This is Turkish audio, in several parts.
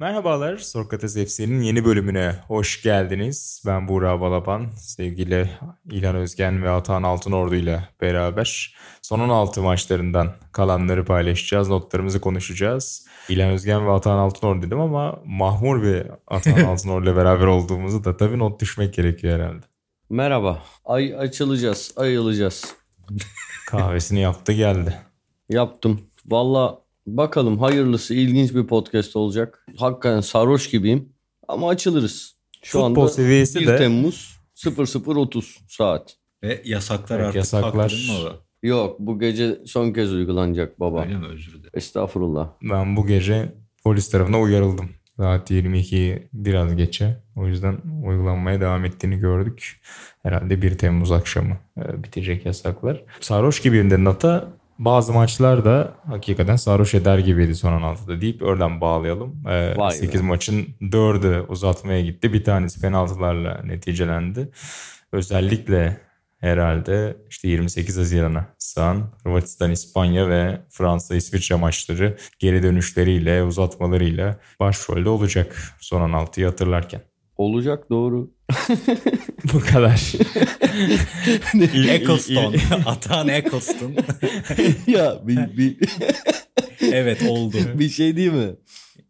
Merhabalar, Sokrates FC'nin yeni bölümüne hoş geldiniz. Ben Buğra Balaban, sevgili İlhan Özgen ve Atan Altınordu ile beraber son 16 maçlarından kalanları paylaşacağız, notlarımızı konuşacağız. İlhan Özgen ve Atan Altınordu dedim ama mahmur bir Atan Altınordu ile beraber olduğumuzu da tabii not düşmek gerekiyor herhalde. Merhaba. Ay açılacağız, ayılacağız. Kahvesini yaptı geldi. Yaptım. Valla bakalım hayırlısı ilginç bir podcast olacak. Hakikaten sarhoş gibiyim ama açılırız. Şu Futbol anda seviyesi 1 de Temmuz 00.30 saat. Ve yasaklar artık yasaklar. Yok bu gece son kez uygulanacak baba. Öyle mi özür dilerim. Estağfurullah. ben bu gece polis tarafına uyarıldım. Saat 22 biraz geçe. O yüzden uygulanmaya devam ettiğini gördük. Herhalde 1 Temmuz akşamı e, bitecek yasaklar. Sarhoş gibiyim de Nata. Bazı maçlar da hakikaten sarhoş eder gibiydi son 16'da deyip oradan bağlayalım. E, be. 8 maçın 4'ü uzatmaya gitti. Bir tanesi penaltılarla neticelendi. Özellikle herhalde işte 28 Haziran'a sığan Hırvatistan, İspanya ve Fransa, İsviçre maçları geri dönüşleriyle, uzatmalarıyla başrolde olacak son 16'yı hatırlarken. Olacak doğru. Bu kadar. Eccleston. Atan Eccleston. ya bir, bir, evet oldu. bir şey değil mi?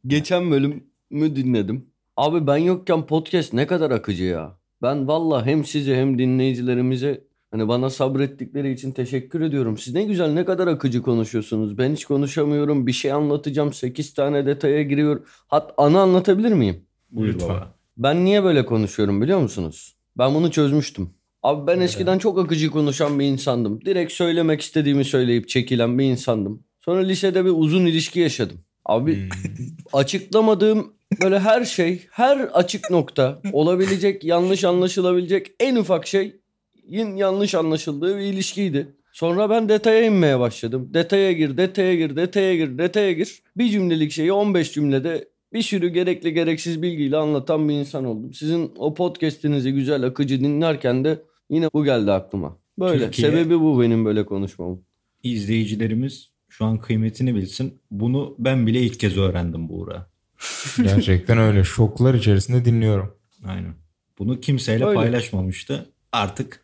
Geçen bölümü dinledim. Abi ben yokken podcast ne kadar akıcı ya. Ben valla hem size hem dinleyicilerimize hani bana sabrettikleri için teşekkür ediyorum. Siz ne güzel ne kadar akıcı konuşuyorsunuz. Ben hiç konuşamıyorum. Bir şey anlatacağım. 8 tane detaya giriyor. Hat anı anlatabilir miyim? Buyur Lütfen. baba. Ben niye böyle konuşuyorum biliyor musunuz? Ben bunu çözmüştüm. Abi ben eskiden çok akıcı konuşan bir insandım. Direkt söylemek istediğimi söyleyip çekilen bir insandım. Sonra lisede bir uzun ilişki yaşadım. Abi açıklamadığım böyle her şey, her açık nokta olabilecek, yanlış anlaşılabilecek en ufak şeyin yanlış anlaşıldığı bir ilişkiydi. Sonra ben detaya inmeye başladım. Detaya gir, detaya gir, detaya gir, detaya gir. Bir cümlelik şeyi 15 cümlede bir sürü gerekli gereksiz bilgiyle anlatan bir insan oldum. Sizin o podcast'inizi güzel akıcı dinlerken de yine bu geldi aklıma. Böyle. Türkiye- Sebebi bu benim böyle konuşmamın. İzleyicilerimiz şu an kıymetini bilsin. Bunu ben bile ilk kez öğrendim Buğra. Gerçekten öyle. Şoklar içerisinde dinliyorum. Aynen. Bunu kimseyle Öyle. paylaşmamıştı. Artık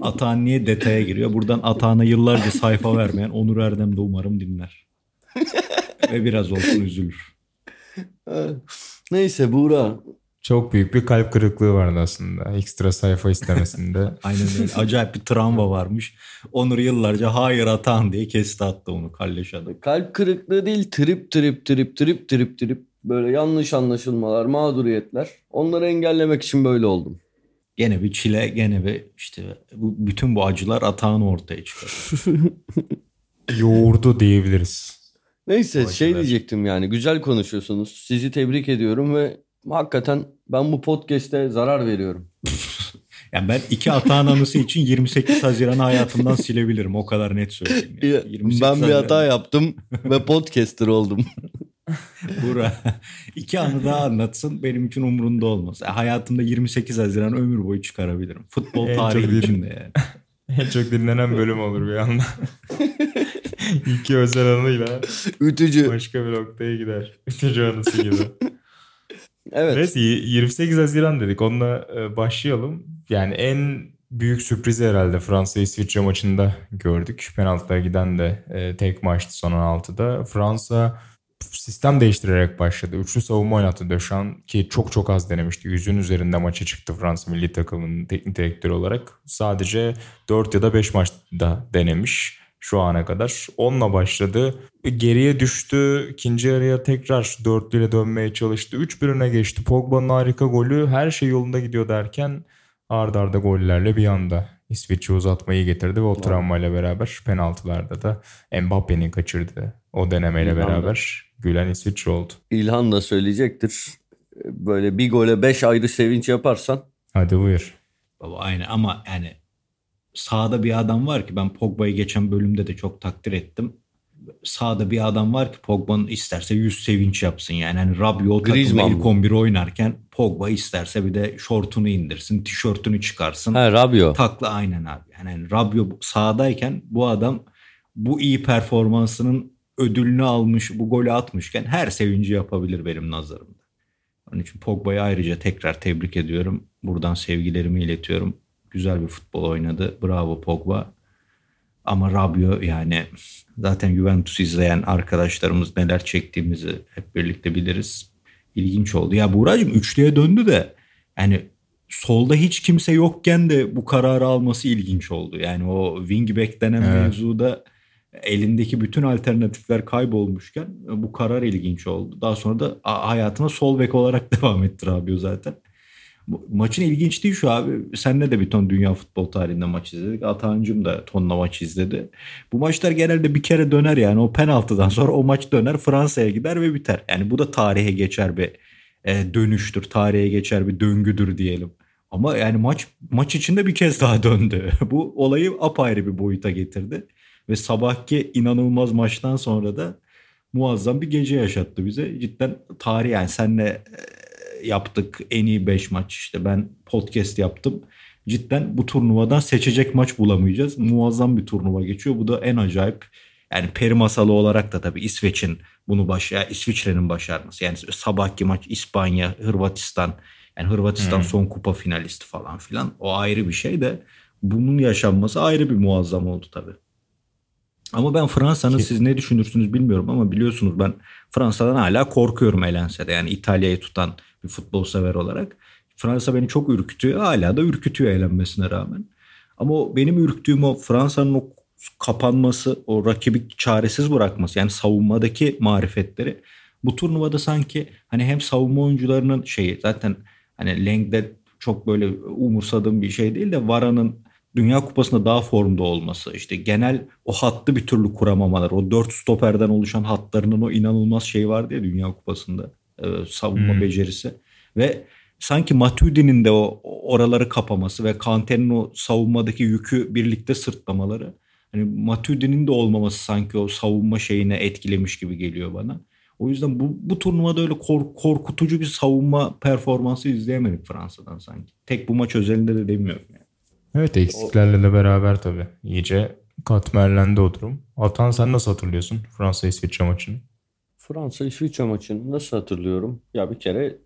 Atan niye detaya giriyor? Buradan Atan'a yıllarca sayfa vermeyen Onur Erdem de umarım dinler. Ve biraz olsun üzülür. Neyse Buğra. Çok büyük bir kalp kırıklığı vardı aslında. Ekstra sayfa istemesinde. Aynen öyle. Acayip bir travma varmış. Onur yıllarca hayır Atan diye kesti attı onu kalleş adam. Kalp kırıklığı değil trip trip trip trip trip trip böyle yanlış anlaşılmalar, mağduriyetler. Onları engellemek için böyle oldum. Gene bir çile, gene bir işte bu, bütün bu acılar Atan'ı ortaya çıkarıyor. Yoğurdu diyebiliriz. Neyse Bu şey diyecektim yani güzel konuşuyorsunuz. Sizi tebrik ediyorum ve hakikaten ben bu podcast'e zarar veriyorum. Yani ben iki Atan anısı için 28 Haziran'ı hayatımdan silebilirim. O kadar net söyleyeyim. Yani. 28 ben bir hata yaptım ve podcaster oldum. Buğra iki anı daha anlatsın benim için umurunda olmaz. Yani hayatımda 28 Haziran ömür boyu çıkarabilirim. Futbol tarihi değil. içinde yani. En çok dinlenen bölüm olur bir anda. İki özel anıyla Ütücü. başka bir noktaya gider. Ütücü anısı gibi. Evet. Neyse y- 28 Haziran dedik. Onunla e, başlayalım. Yani en büyük sürprizi herhalde Fransa-İsviçre maçında gördük. Penaltılara giden de e, tek maçtı son 16'da. Fransa sistem değiştirerek başladı. Üçlü savunma oynattı Döşan ki çok çok az denemişti. Yüzün üzerinde maça çıktı Fransa milli takımının teknik direktörü olarak. Sadece 4 ya da 5 maçta denemiş şu ana kadar. Onunla başladı. Geriye düştü. İkinci yarıya tekrar dörtlüyle dönmeye çalıştı. 3-1'ine geçti. Pogba'nın harika golü. Her şey yolunda gidiyor derken ardarda arda gollerle bir anda İsviçre uzatmayı getirdi ve o travmayla beraber penaltılarda da Mbappe'nin kaçırdığı o denemeyle İlhan da. beraber gülen İsviçre oldu. İlhan da söyleyecektir. Böyle bir gole 5 ayrı sevinç yaparsan Hadi buyur. Baba aynı ama yani sahada bir adam var ki ben Pogba'yı geçen bölümde de çok takdir ettim. sağda bir adam var ki Pogba'nın isterse yüz sevinç yapsın yani. Hani Rabiot takımda ilk mı? 11 oynarken Pogba isterse bir de şortunu indirsin, tişörtünü çıkarsın. Ha Rabiot. Takla aynen abi. Yani hani Rabiot sahadayken bu adam bu iyi performansının ödülünü almış, bu golü atmışken her sevinci yapabilir benim nazarımda. Onun için Pogba'yı ayrıca tekrar tebrik ediyorum. Buradan sevgilerimi iletiyorum. Güzel bir futbol oynadı. Bravo Pogba. Ama Rabiot yani zaten Juventus izleyen arkadaşlarımız neler çektiğimizi hep birlikte biliriz. İlginç oldu. Ya Buğra'cığım üçlüye döndü de yani solda hiç kimse yokken de bu kararı alması ilginç oldu. Yani o wingback denen Evet. mevzuda elindeki bütün alternatifler kaybolmuşken bu karar ilginç oldu. Daha sonra da hayatına sol bek olarak devam etti Rabiot zaten. Maçın ilginçliği şu abi. Senle de bir ton dünya futbol tarihinde maç izledik. Atancım da tonla maç izledi. Bu maçlar genelde bir kere döner yani. O penaltıdan sonra o maç döner Fransa'ya gider ve biter. Yani bu da tarihe geçer bir e, dönüştür. Tarihe geçer bir döngüdür diyelim. Ama yani maç maç içinde bir kez daha döndü. bu olayı apayrı bir boyuta getirdi. Ve sabahki inanılmaz maçtan sonra da muazzam bir gece yaşattı bize. Cidden tarih yani senle e, yaptık en iyi 5 maç işte ben podcast yaptım. Cidden bu turnuvadan seçecek maç bulamayacağız. Muazzam bir turnuva geçiyor. Bu da en acayip yani peri masalı olarak da tabii İsveç'in bunu başa İsviçre'nin başarması. Yani sabahki maç İspanya, Hırvatistan. Yani Hırvatistan Hmm. son kupa finalisti falan filan. O ayrı bir şey de bunun yaşanması ayrı bir muazzam oldu tabii. Ama ben Fransa'nın siz ne düşünürsünüz bilmiyorum ama biliyorsunuz ben Fransa'dan hala korkuyorum elense de. Yani İtalya'yı tutan bir futbol sever olarak. Fransa beni çok ürkütüyor. Hala da ürkütüyor elenmesine rağmen. Ama o benim ürktüğüm o Fransa'nın o kapanması, o rakibi çaresiz bırakması yani savunmadaki marifetleri bu turnuvada sanki hani hem savunma oyuncularının şeyi zaten hani Leng'de çok böyle umursadığım bir şey değil de Vara'nın Dünya Kupası'nda daha formda olması işte genel o hattı bir türlü kuramamalar o dört stoperden oluşan hatlarının o inanılmaz şey vardı ya Dünya Kupası'nda e, savunma Hmm. becerisi ve sanki Matuidi'nin de o oraları kapaması ve Kante'nin o savunmadaki yükü birlikte sırtlamaları hani Matuidi'nin de olmaması sanki o savunma şeyine etkilemiş gibi geliyor bana. O yüzden bu, bu turnuvada öyle kork- korkutucu bir savunma performansı izleyemedik Fransa'dan sanki. Tek bu maç özelinde de demiyorum yani. Evet eksiklerle de beraber tabii. İyice katmerlendi o durum. Atan sen nasıl hatırlıyorsun Fransa-İsviçre maçını? Fransa İsviçre maçını nasıl hatırlıyorum? Ya bir kere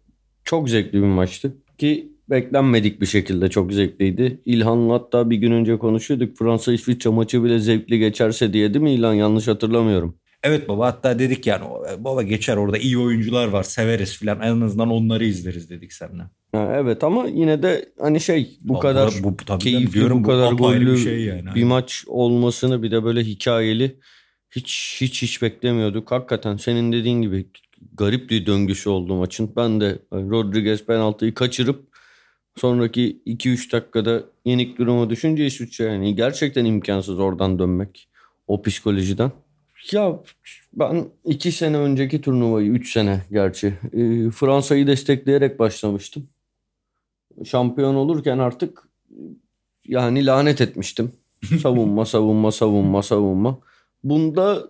çok zevkli bir maçtı ki beklenmedik bir şekilde çok zevkliydi. İlhan'la hatta bir gün önce konuşuyorduk. Fransa İsviçre maçı bile zevkli geçerse diye değil mi İlhan? Yanlış hatırlamıyorum. Evet baba hatta dedik yani "O- baba geçer orada iyi oyuncular var severiz filan en azından onları izleriz dedik seninle. Ha, evet ama yine de hani şey bu Baba, kadar bu, tabii keyifli diyorum, bu kadar apayrı gollü bir şey yani. bir maç olmasını bir de böyle hikayeli hiç hiç hiç beklemiyorduk. Hakikaten senin dediğin gibi garip bir döngüsü oldu maçın. Ben de hani Rodriguez penaltıyı kaçırıp sonraki 2-3 dakikada yenik duruma düşünce İsviçre yani gerçekten imkansız oradan dönmek o psikolojiden. Ya ben 2 sene önceki turnuvayı 3 sene gerçi e, Fransa'yı destekleyerek başlamıştım. Şampiyon olurken artık yani lanet etmiştim. Savunma, savunma, savunma, savunma. Bunda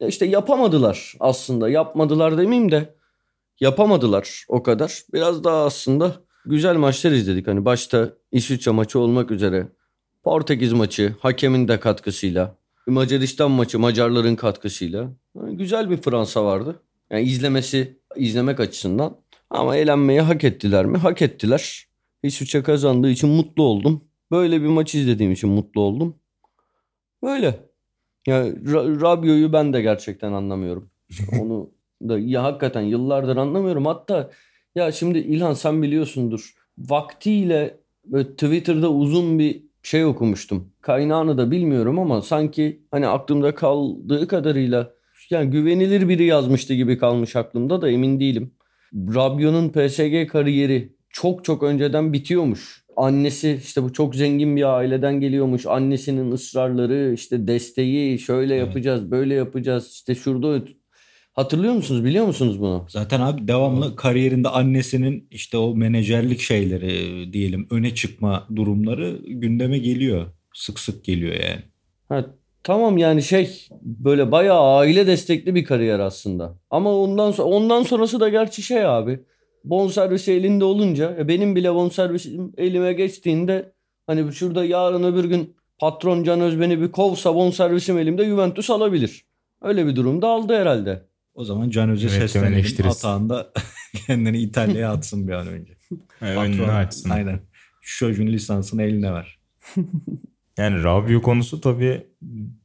işte yapamadılar aslında. Yapmadılar demeyeyim de yapamadılar o kadar. Biraz daha aslında güzel maçlar izledik. Hani başta İsviçre maçı olmak üzere Portekiz maçı hakemin de katkısıyla Macaristan maçı Macarların katkısıyla Yani güzel bir Fransa vardı. Yani izlemesi izlemek açısından ama eğlenmeyi hak ettiler mi? Hak ettiler. İsviçre kazandığı için mutlu oldum. Böyle bir maç izlediğim için mutlu oldum. Böyle. Ya Ra- Rabiot'u ben de gerçekten anlamıyorum. Onu da ya hakikaten yıllardır anlamıyorum. Hatta ya şimdi İlhan sen biliyorsundur. Vaktiyle Twitter'da uzun bir şey okumuştum. Kaynağını da bilmiyorum ama sanki hani aklımda kaldığı kadarıyla yani güvenilir biri yazmıştı gibi kalmış aklımda da emin değilim. Rabiot'un PSG kariyeri çok çok önceden bitiyormuş. Annesi işte bu çok zengin bir aileden geliyormuş. Annesinin ısrarları işte desteği şöyle Evet. yapacağız böyle yapacağız işte şurada hatırlıyor musunuz biliyor musunuz bunu? Zaten abi devamlı kariyerinde annesinin işte o menajerlik şeyleri diyelim öne çıkma durumları gündeme geliyor. Sık sık geliyor yani. Ha, tamam yani şey böyle bayağı aile destekli bir kariyer aslında. Ama ondan sonra ondan sonrası da gerçi şey abi. Bonservisi elinde olunca e, benim bile bonservisim elime geçtiğinde hani şurada yarın öbür gün patron Can Özben'i bir kovsa bonservisim elimde Juventus alabilir. Öyle bir durumda aldı herhalde. O zaman Can Öz'e Evet, seslenelim. Atağında kendini İtalya'ya atsın bir an önce. önünü Patron- açsın. Aynen. Şu çocuğun lisansını eline ver. Yani Rabiot konusu tabii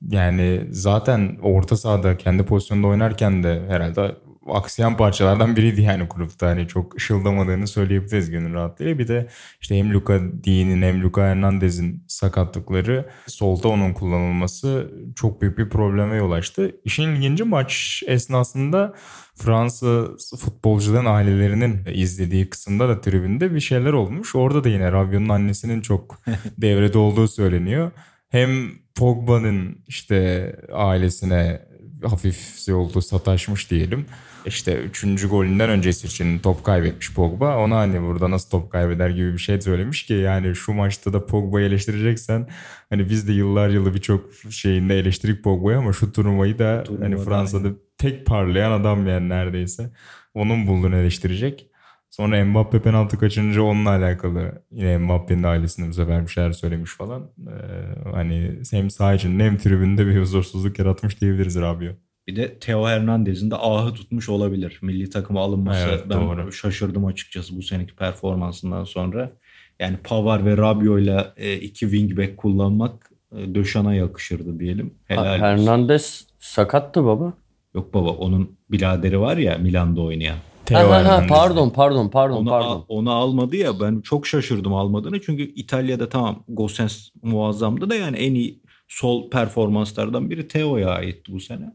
yani zaten orta sahada kendi pozisyonda oynarken de herhalde aksayan parçalardan biriydi yani grupta. Hani çok ışıldamadığını söyleyebiliriz gönül rahatlığıyla. Bir de işte hem Luka Di'nin hem Luka Hernandez'in sakatlıkları solda onun kullanılması çok büyük bir probleme yol açtı. İşin ilginci maç esnasında Fransız futbolcuların ailelerinin izlediği kısımda da tribünde bir şeyler olmuş. Orada da yine Rabiot'un annesinin çok devrede olduğu söyleniyor. Hem Pogba'nın işte ailesine hafif yolda sataşmış diyelim. İşte üçüncü golünden önce için top kaybetmiş Pogba. Ona hani burada nasıl top kaybeder gibi bir şey söylemiş ki yani şu maçta da Pogba'yı eleştireceksen hani biz de yıllar yılı birçok şeyinde eleştirik Pogba'yı ama şu turnuvayı da Turnuvada hani Fransa'da tek parlayan adam yani neredeyse. Onun bulduğunu eleştirecek. Sonra Mbappe penaltı kaçınca onunla alakalı yine Mbappe'nin ailesine bu sefer bir şeyler söylemiş falan. Ee, hani hem saha içinde hem tribünde bir huzursuzluk yaratmış diyebiliriz Rabiot. Bir de Theo Hernandez'in de ahı tutmuş olabilir. Milli takıma alınması Evet, ben doğru. şaşırdım açıkçası bu seneki performansından sonra. Yani Pavar ve Rabiot'la e, iki wingback kullanmak e, Döşan'a yakışırdı diyelim. Helal. Hernandez sakattı baba. Yok baba onun biraderi var ya Milan'da oynayan. Ha, ha, ha, pardon pardon pardon Onu, pardon. al- onu almadı ya ben çok şaşırdım almadığını. Çünkü İtalya'da tamam Gosens muazzamdı da yani en iyi sol performanslardan biri Theo'ya aitti bu sene.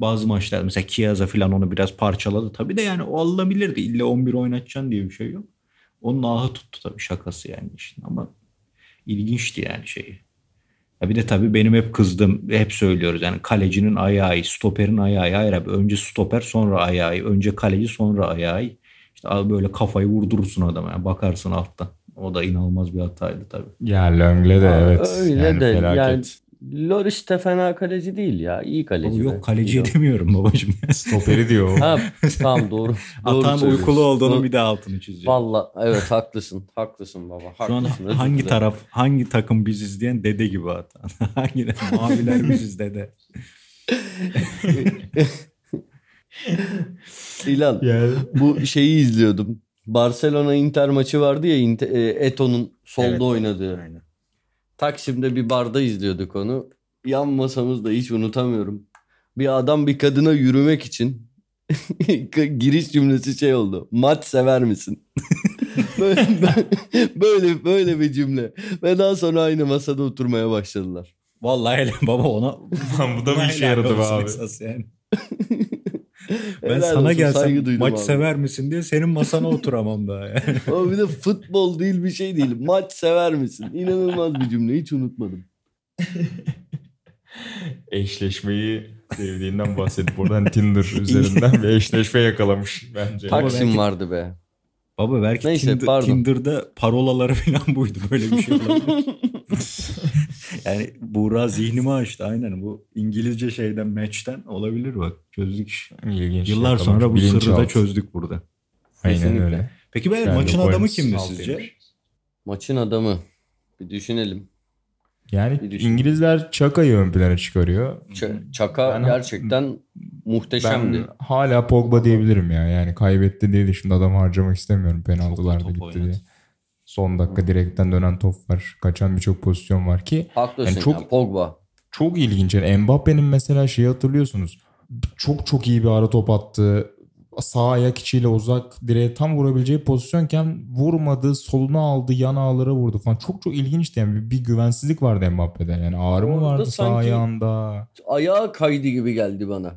Bazı maçlar mesela Chiesa falan onu biraz parçaladı tabii de yani o alınabilirdi. İlle 11 oynatacaksın diye bir şey yok. Onun ahı tuttu tabii şakası yani işin ama ilginçti yani şeyi. Ya bir de tabii benim hep kızdığım, hep söylüyoruz yani kalecinin ayağı, stoperin ayağı. Hayır abi önce stoper sonra ayağı, önce kaleci sonra ayağı. İşte böyle kafayı vurdurursun adama yani bakarsın alttan. O da inanılmaz bir hataydı tabii. Ya Löngle de evet. öyle yani de, felaket. yani- Loris de fena kaleci değil ya. İyi kaleci. Oğlum yok kaleci demiyorum babacığım. Stoperi diyor. Ha tamam doğru. doğru Atan uykulu olduğunu Doğru. bir de altını çizeceğim. Valla evet haklısın. Haklısın baba. Şu an Haklısın. hangi taraf, hangi takım biziz diyen dede gibi atan. hangi maviler biziz dede. İlan Yani bu şeyi izliyordum. Barcelona Inter maçı vardı ya Inter- e, Eto'nun solda Evet. oynadığı. Aynen. Taksim'de bir barda izliyorduk onu. Yan masamızda hiç unutamıyorum. Bir adam bir kadına yürümek için giriş cümlesi şey oldu. Maç sever misin? böyle, böyle böyle bir cümle. Ve daha sonra aynı masada oturmaya başladılar. Vallahi hele baba ona bu da bir işe yaradı be abi. yani. Ben Helal sana olsun, gelsem maç abi. sever misin diye senin masana oturamam daha yani. Ama bir de futbol değil bir şey değil. Maç sever misin? İnanılmaz bir cümle. Hiç unutmadım. Eşleşmeyi sevdiğinden bahsedip buradan Tinder üzerinden bir eşleşme yakalamış bence. Taksim belki- vardı be. Baba belki Neyse, Tinder, pardon. Tinder'da parolaları falan buydu böyle bir şey olabilir. Yani Buğra zihnimi açtı aynen bu İngilizce şeyden match'ten olabilir bak çözdük iş. İlginç. Yıllar yakalamış. sonra bu sırrı da çözdük burada. Aynen Kesinlikle. öyle. Peki ben maçın adamı kimdi sizce? Maçın adamı. Bir düşünelim. Yani Bir düşün. İngilizler Çaka'yı ön plana çıkarıyor. Ç- Çaka Ben- gerçekten muhteşemdi. Ben hala Pogba diyebilirim ya. Yani kaybetti diye de şimdi adam harcamak istemiyorum. Penaltılarda gitti oynadı. diye. Son dakika direkten dönen top var. Kaçan birçok pozisyon var ki Haklısın Yani çok- ya. Pogba. çok ilginç. Yani Mbappe'nin mesela şeyi hatırlıyorsunuz. Çok çok iyi bir ara top attı. Sağ ayak içiyle uzak direğe tam vurabileceği pozisyonken vurmadı, soluna aldı, yan ağlara vurdu falan. Çok çok ilginçti yani. Bir, bir güvensizlik vardı Mbappe'de. Yani ağrı mı vardı sağ ayağında? Ayağı kaydı gibi geldi bana.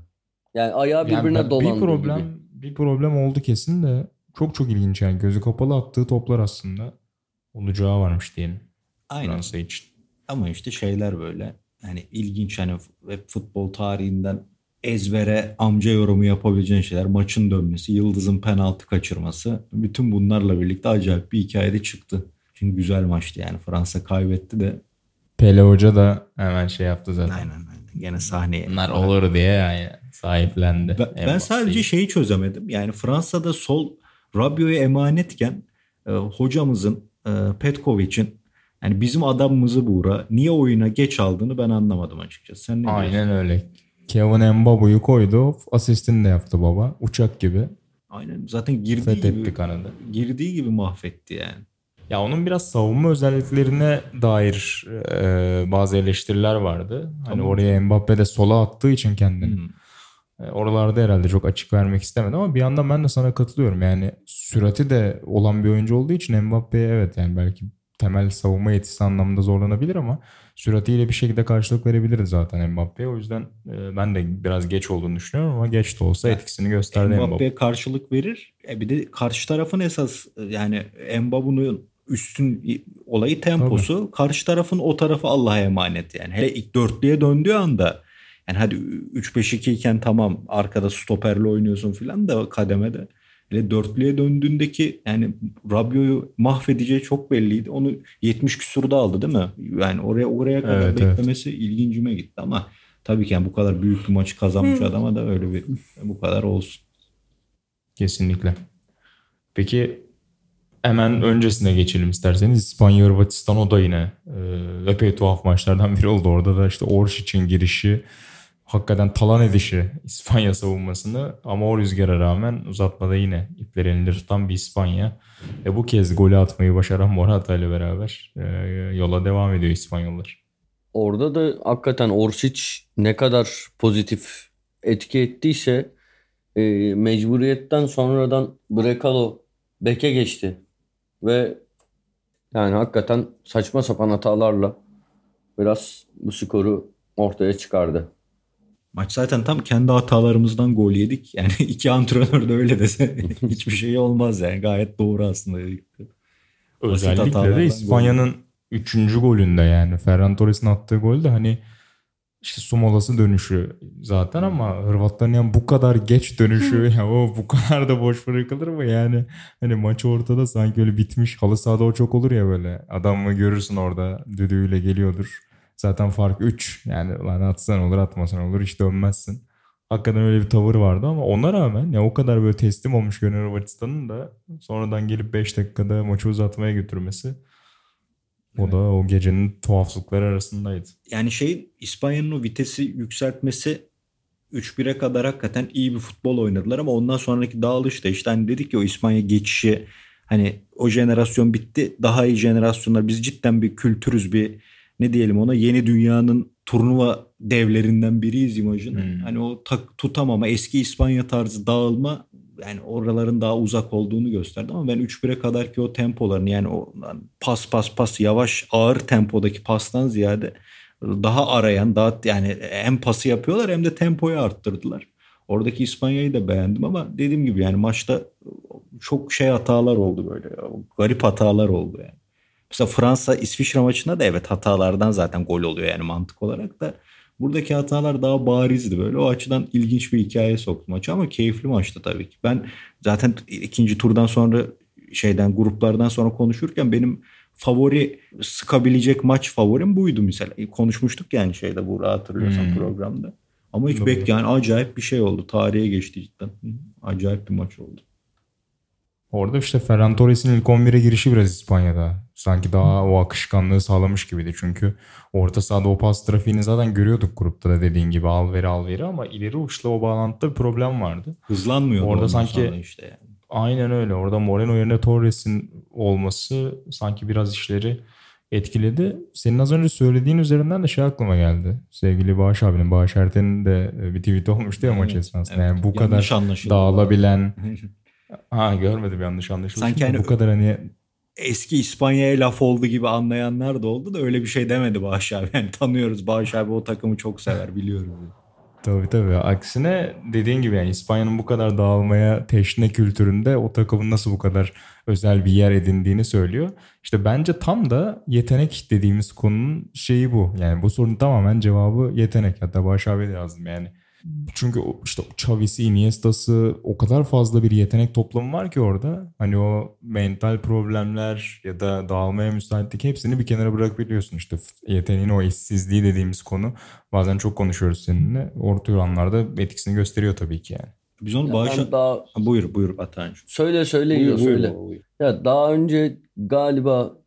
Yani ayağı Yani birbirine ben- dolandı bir problem gibi. bir problem oldu kesin de çok çok ilginç yani gözü kapalı attığı toplar aslında olacağı varmış diyelim Aynen. Fransa için. Ama işte şeyler böyle hani ilginç hani hep futbol tarihinden ezbere amca yorumu yapabileceğin şeyler. Maçın dönmesi, Yıldız'ın penaltı kaçırması. Bütün bunlarla birlikte acayip bir hikayede çıktı. Çünkü güzel maçtı yani. Fransa kaybetti de. Pele Hoca da hemen şey yaptı zaten. Aynen aynen. gene sahneye. Bunlar olur diye yani sahiplendi. Ben, ben sadece şeyi çözemedim. Yani Fransa'da sol Rabiot'a emanetken e, hocamızın Petkovic'in yani bizim adamımızı Buğra niye oyuna geç aldığını ben anlamadım açıkçası. Sen ne Aynen diyorsun? öyle. Kevin Mbabu'yu koydu. Asistini de yaptı baba. Uçak gibi. Aynen zaten girdiği Fethetti gibi kanadı. girdiği gibi mahvetti yani. Ya onun biraz savunma özelliklerine dair e, bazı eleştiriler vardı. Hani Tamam. oraya Mbappe de sola attığı için kendini. Hmm. E, Oralarda herhalde çok açık vermek istemedi ama bir yandan ben de sana katılıyorum. Yani sürati de olan bir oyuncu olduğu için Mbappe'ye evet yani belki temel savunma yetisi anlamında zorlanabilir ama süratiyle bir şekilde karşılık verebilirdi zaten Mbappe'ye. O yüzden e, ben de biraz geç olduğunu düşünüyorum ama geç de olsa etkisini gösterdi Mbappe. Mbappe'ye karşılık verir. E bir de karşı tarafın esas yani Mbappe'nin üstün olayı temposu. Karşı tarafın o tarafı Allah'a emanet yani. Hele ilk dörtlüye döndüğü anda yani hadi 3-5-2 iken tamam arkada stoperle oynuyorsun filan da kademede. Hele dörtlüye döndüğündeki yani Rabiot'u mahvedeceği çok belliydi. Onu 70 küsurda aldı değil mi? Yani oraya oraya kadar Evet, evet. beklemesi ilgincime gitti ama tabii ki yani bu kadar büyük bir maçı kazanmış adama da öyle bir bu kadar olsun. Kesinlikle. Peki hemen öncesine geçelim isterseniz. İspanya Hırvatistan o da yine e, epey tuhaf maçlardan biri oldu. Orada da işte Orşic'in girişi hakikaten talan edişi İspanya savunmasını ama o rüzgara rağmen uzatmada yine ipleri elinde tutan bir İspanya. Ve bu kez golü atmayı başaran Morata ile beraber e, yola devam ediyor İspanyollar. Orada da hakikaten Orsic ne kadar pozitif etki ettiyse e, mecburiyetten sonradan Brekalo beke geçti. Ve yani hakikaten saçma sapan hatalarla biraz bu skoru ortaya çıkardı. Maç zaten tam kendi hatalarımızdan gol yedik. Yani iki antrenör de öyle dese hiçbir şey olmaz yani. Gayet doğru aslında. Özellikle de İspanya'nın 3. golünde yani Ferran Torres'in attığı gol de hani işte su molası dönüşü zaten ama Hırvatların yani bu kadar geç dönüşü ya o bu kadar da boş bırakılır mı yani hani maç ortada sanki öyle bitmiş halı sahada o çok olur ya böyle adamı görürsün orada düdüğüyle geliyordur zaten fark 3 yani lan atsan olur atmasan olur hiç dönmezsin. Hakikaten öyle bir tavır vardı ama ona rağmen ya o kadar böyle teslim olmuş görünüyor Hırvatistan'ın da sonradan gelip 5 dakikada maçı uzatmaya götürmesi o da o gecenin tuhaflıkları arasındaydı. Yani şey İspanya'nın o vitesi yükseltmesi 3-1'e kadar hakikaten iyi bir futbol oynadılar ama ondan sonraki dağılış da işte hani dedik ya o İspanya geçişi hani o jenerasyon bitti daha iyi jenerasyonlar biz cidden bir kültürüz bir ne diyelim ona yeni dünyanın turnuva devlerinden biriyiz imajını. Hmm. Hani o tak, tutamama eski İspanya tarzı dağılma yani oraların daha uzak olduğunu gösterdi ama ben 3-1'e kadar ki o tempolarını yani o pas pas pas yavaş ağır tempodaki pastan ziyade daha arayan daha yani hem pası yapıyorlar hem de tempoyu arttırdılar. Oradaki İspanya'yı da beğendim ama dediğim gibi yani maçta çok şey hatalar oldu böyle. Garip hatalar oldu yani. Mesela Fransa İsviçre maçında da evet hatalardan zaten gol oluyor yani mantık olarak da buradaki hatalar daha barizdi böyle. O açıdan ilginç bir hikaye soktu maçı ama keyifli maçtı tabii ki. Ben zaten ikinci turdan sonra şeyden gruplardan sonra konuşurken benim favori sıkabilecek maç favorim buydu mesela. Konuşmuştuk yani şeyde bu hatırlıyorsan Hmm. programda. Ama hiç bek yani acayip bir şey oldu. Tarihe geçti cidden. Acayip bir maç oldu. Orada işte Ferran Torres'in ilk 11'e girişi biraz İspanya'da. Sanki daha o akışkanlığı sağlamış gibiydi. Çünkü orta sahada o pas trafiğini zaten görüyorduk grupta da dediğin gibi alveri alveri ama ileri uçla o bağlantıda bir problem vardı. Hızlanmıyor Orada sanki- işte yani. Aynen öyle. Orada Moreno yerine Torres'in olması sanki biraz işleri etkiledi. Senin az önce söylediğin üzerinden de şey aklıma geldi. Sevgili Bağış abinin, Bağış Erten'in de bir tweet olmuştu ya maç Evet, esnasında. evet. Yani bu Yanlış kadar dağılabilen... Ha görmedim yanlış anlaşılmış. Sanki hani- bu kadar hani eski İspanya'ya laf oldu gibi anlayanlar da oldu da öyle bir şey demedi Bağış abi. Yani tanıyoruz Bağış abi o takımı çok sever biliyoruz. Tabii tabii. Aksine dediğin gibi yani İspanya'nın bu kadar dağılmaya teşne kültüründe o takımın nasıl bu kadar özel bir yer edindiğini söylüyor. İşte bence tam da yetenek dediğimiz konunun şeyi bu. Yani bu sorunun tamamen cevabı yetenek. Hatta Bağış abi de yazdım yani. Çünkü işte Xavi'si, Iniesta'sı o kadar fazla bir yetenek toplamı var ki orada. Hani o mental problemler ya da dağılmaya müsaitlik hepsini bir kenara bırakabiliyorsun. İşte yeteneğin o eşsizliği dediğimiz konu bazen çok konuşuyoruz seninle. Orta oranlarda etkisini gösteriyor tabii ki yani. Biz onu Ya bağışa... daha Buyur buyur Atancığım. söyle söyle Buyur, buyur söyle. baba, buyur. Ya daha önce galiba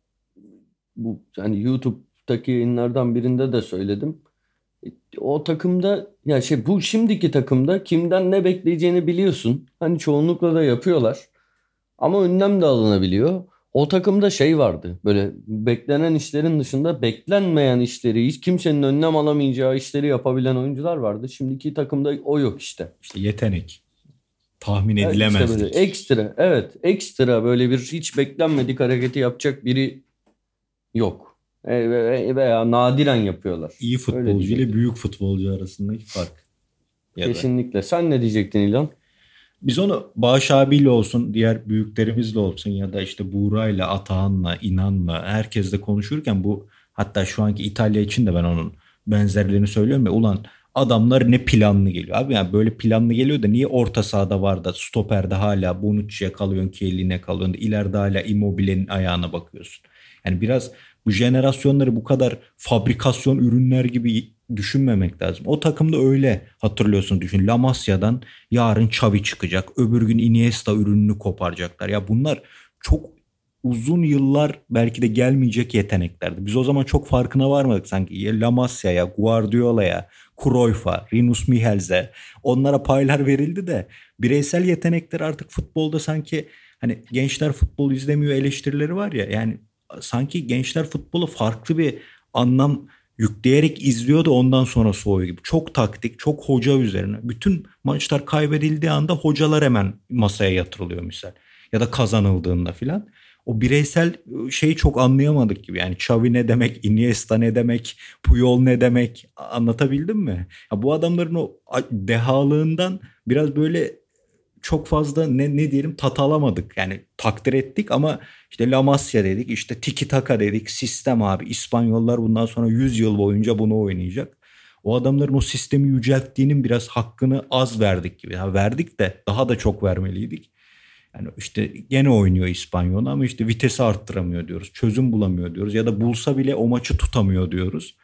bu hani YouTube'daki yayınlardan birinde de söyledim. O takımda ya şey bu şimdiki takımda kimden ne bekleyeceğini biliyorsun. Hani çoğunlukla da yapıyorlar. Ama önlem de alınabiliyor. O takımda şey vardı. Böyle beklenen işlerin dışında beklenmeyen işleri, hiç kimsenin önlem alamayacağı işleri yapabilen oyuncular vardı. Şimdiki takımda o yok işte. İşte yetenek. Tahmin Evet, edilemezlik. ekstra evet ekstra böyle bir hiç beklenmedik hareketi yapacak biri yok. E, ve- veya nadiren yapıyorlar. İyi futbolcu ile büyük futbolcu arasındaki fark. Ya da- Kesinlikle. Sen ne diyecektin İlhan? Biz onu Bağış abiyle olsun, diğer büyüklerimizle olsun ya da işte Buğra'yla, Atahan'la, İnan'la herkesle konuşurken bu hatta şu anki İtalya için de ben onun benzerlerini söylüyorum ya ulan adamlar ne planlı geliyor. Abi yani böyle planlı geliyor da niye orta sahada var da stoperde hala Bonucci'ye kalıyorsun, Chiellini'ye kalıyorsun da ileride hala Immobile'nin ayağına bakıyorsun. Yani biraz bu jenerasyonları bu kadar fabrikasyon ürünler gibi düşünmemek lazım. O takımda öyle hatırlıyorsun düşün. La Masia'dan yarın Xavi çıkacak. Öbür gün Iniesta ürününü koparacaklar. Ya bunlar çok uzun yıllar belki de gelmeyecek yeteneklerdi. Biz o zaman çok farkına varmadık sanki. La Masia'ya, Guardiola'ya, Cruyff'a, Rinus Michels'e onlara paylar verildi de bireysel yetenekler artık futbolda sanki hani gençler futbol izlemiyor eleştirileri var ya yani sanki gençler futbolu farklı bir anlam yükleyerek izliyor da ondan sonra soğuyor gibi. Çok taktik, çok hoca üzerine. Bütün maçlar kaybedildiği anda hocalar hemen masaya yatırılıyor misal. Ya da kazanıldığında filan. O bireysel şeyi çok anlayamadık gibi. Yani Xavi ne demek, Iniesta ne demek, Puyol ne demek anlatabildim mi? Ya bu adamların o dehalığından biraz böyle çok fazla ne, ne diyelim tat alamadık. Yani takdir ettik ama işte La Masia dedik, işte Tiki Taka dedik, sistem abi. İspanyollar bundan sonra 100 yıl boyunca bunu oynayacak. O adamların o sistemi yücelttiğinin biraz hakkını az verdik gibi. Ha, verdik de daha da çok vermeliydik. Yani işte gene oynuyor İspanyol ama işte vitesi arttıramıyor diyoruz. Çözüm bulamıyor diyoruz ya da bulsa bile o maçı tutamıyor diyoruz.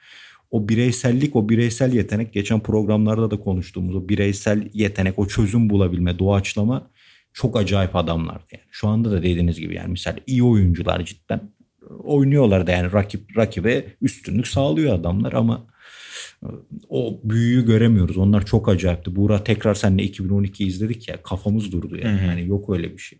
O bireysellik, o bireysel yetenek geçen programlarda da konuştuğumuz o bireysel yetenek, o çözüm bulabilme, doğaçlama çok acayip adamlardı. Yani. Şu anda da dediğiniz gibi yani mesela iyi oyuncular cidden oynuyorlar da yani rakip rakibe üstünlük sağlıyor adamlar ama o büyüyü göremiyoruz. Onlar çok acayipti. Buğra tekrar seninle 2012 izledik ya kafamız durdu yani. Hı hı. Yani yok öyle bir şey.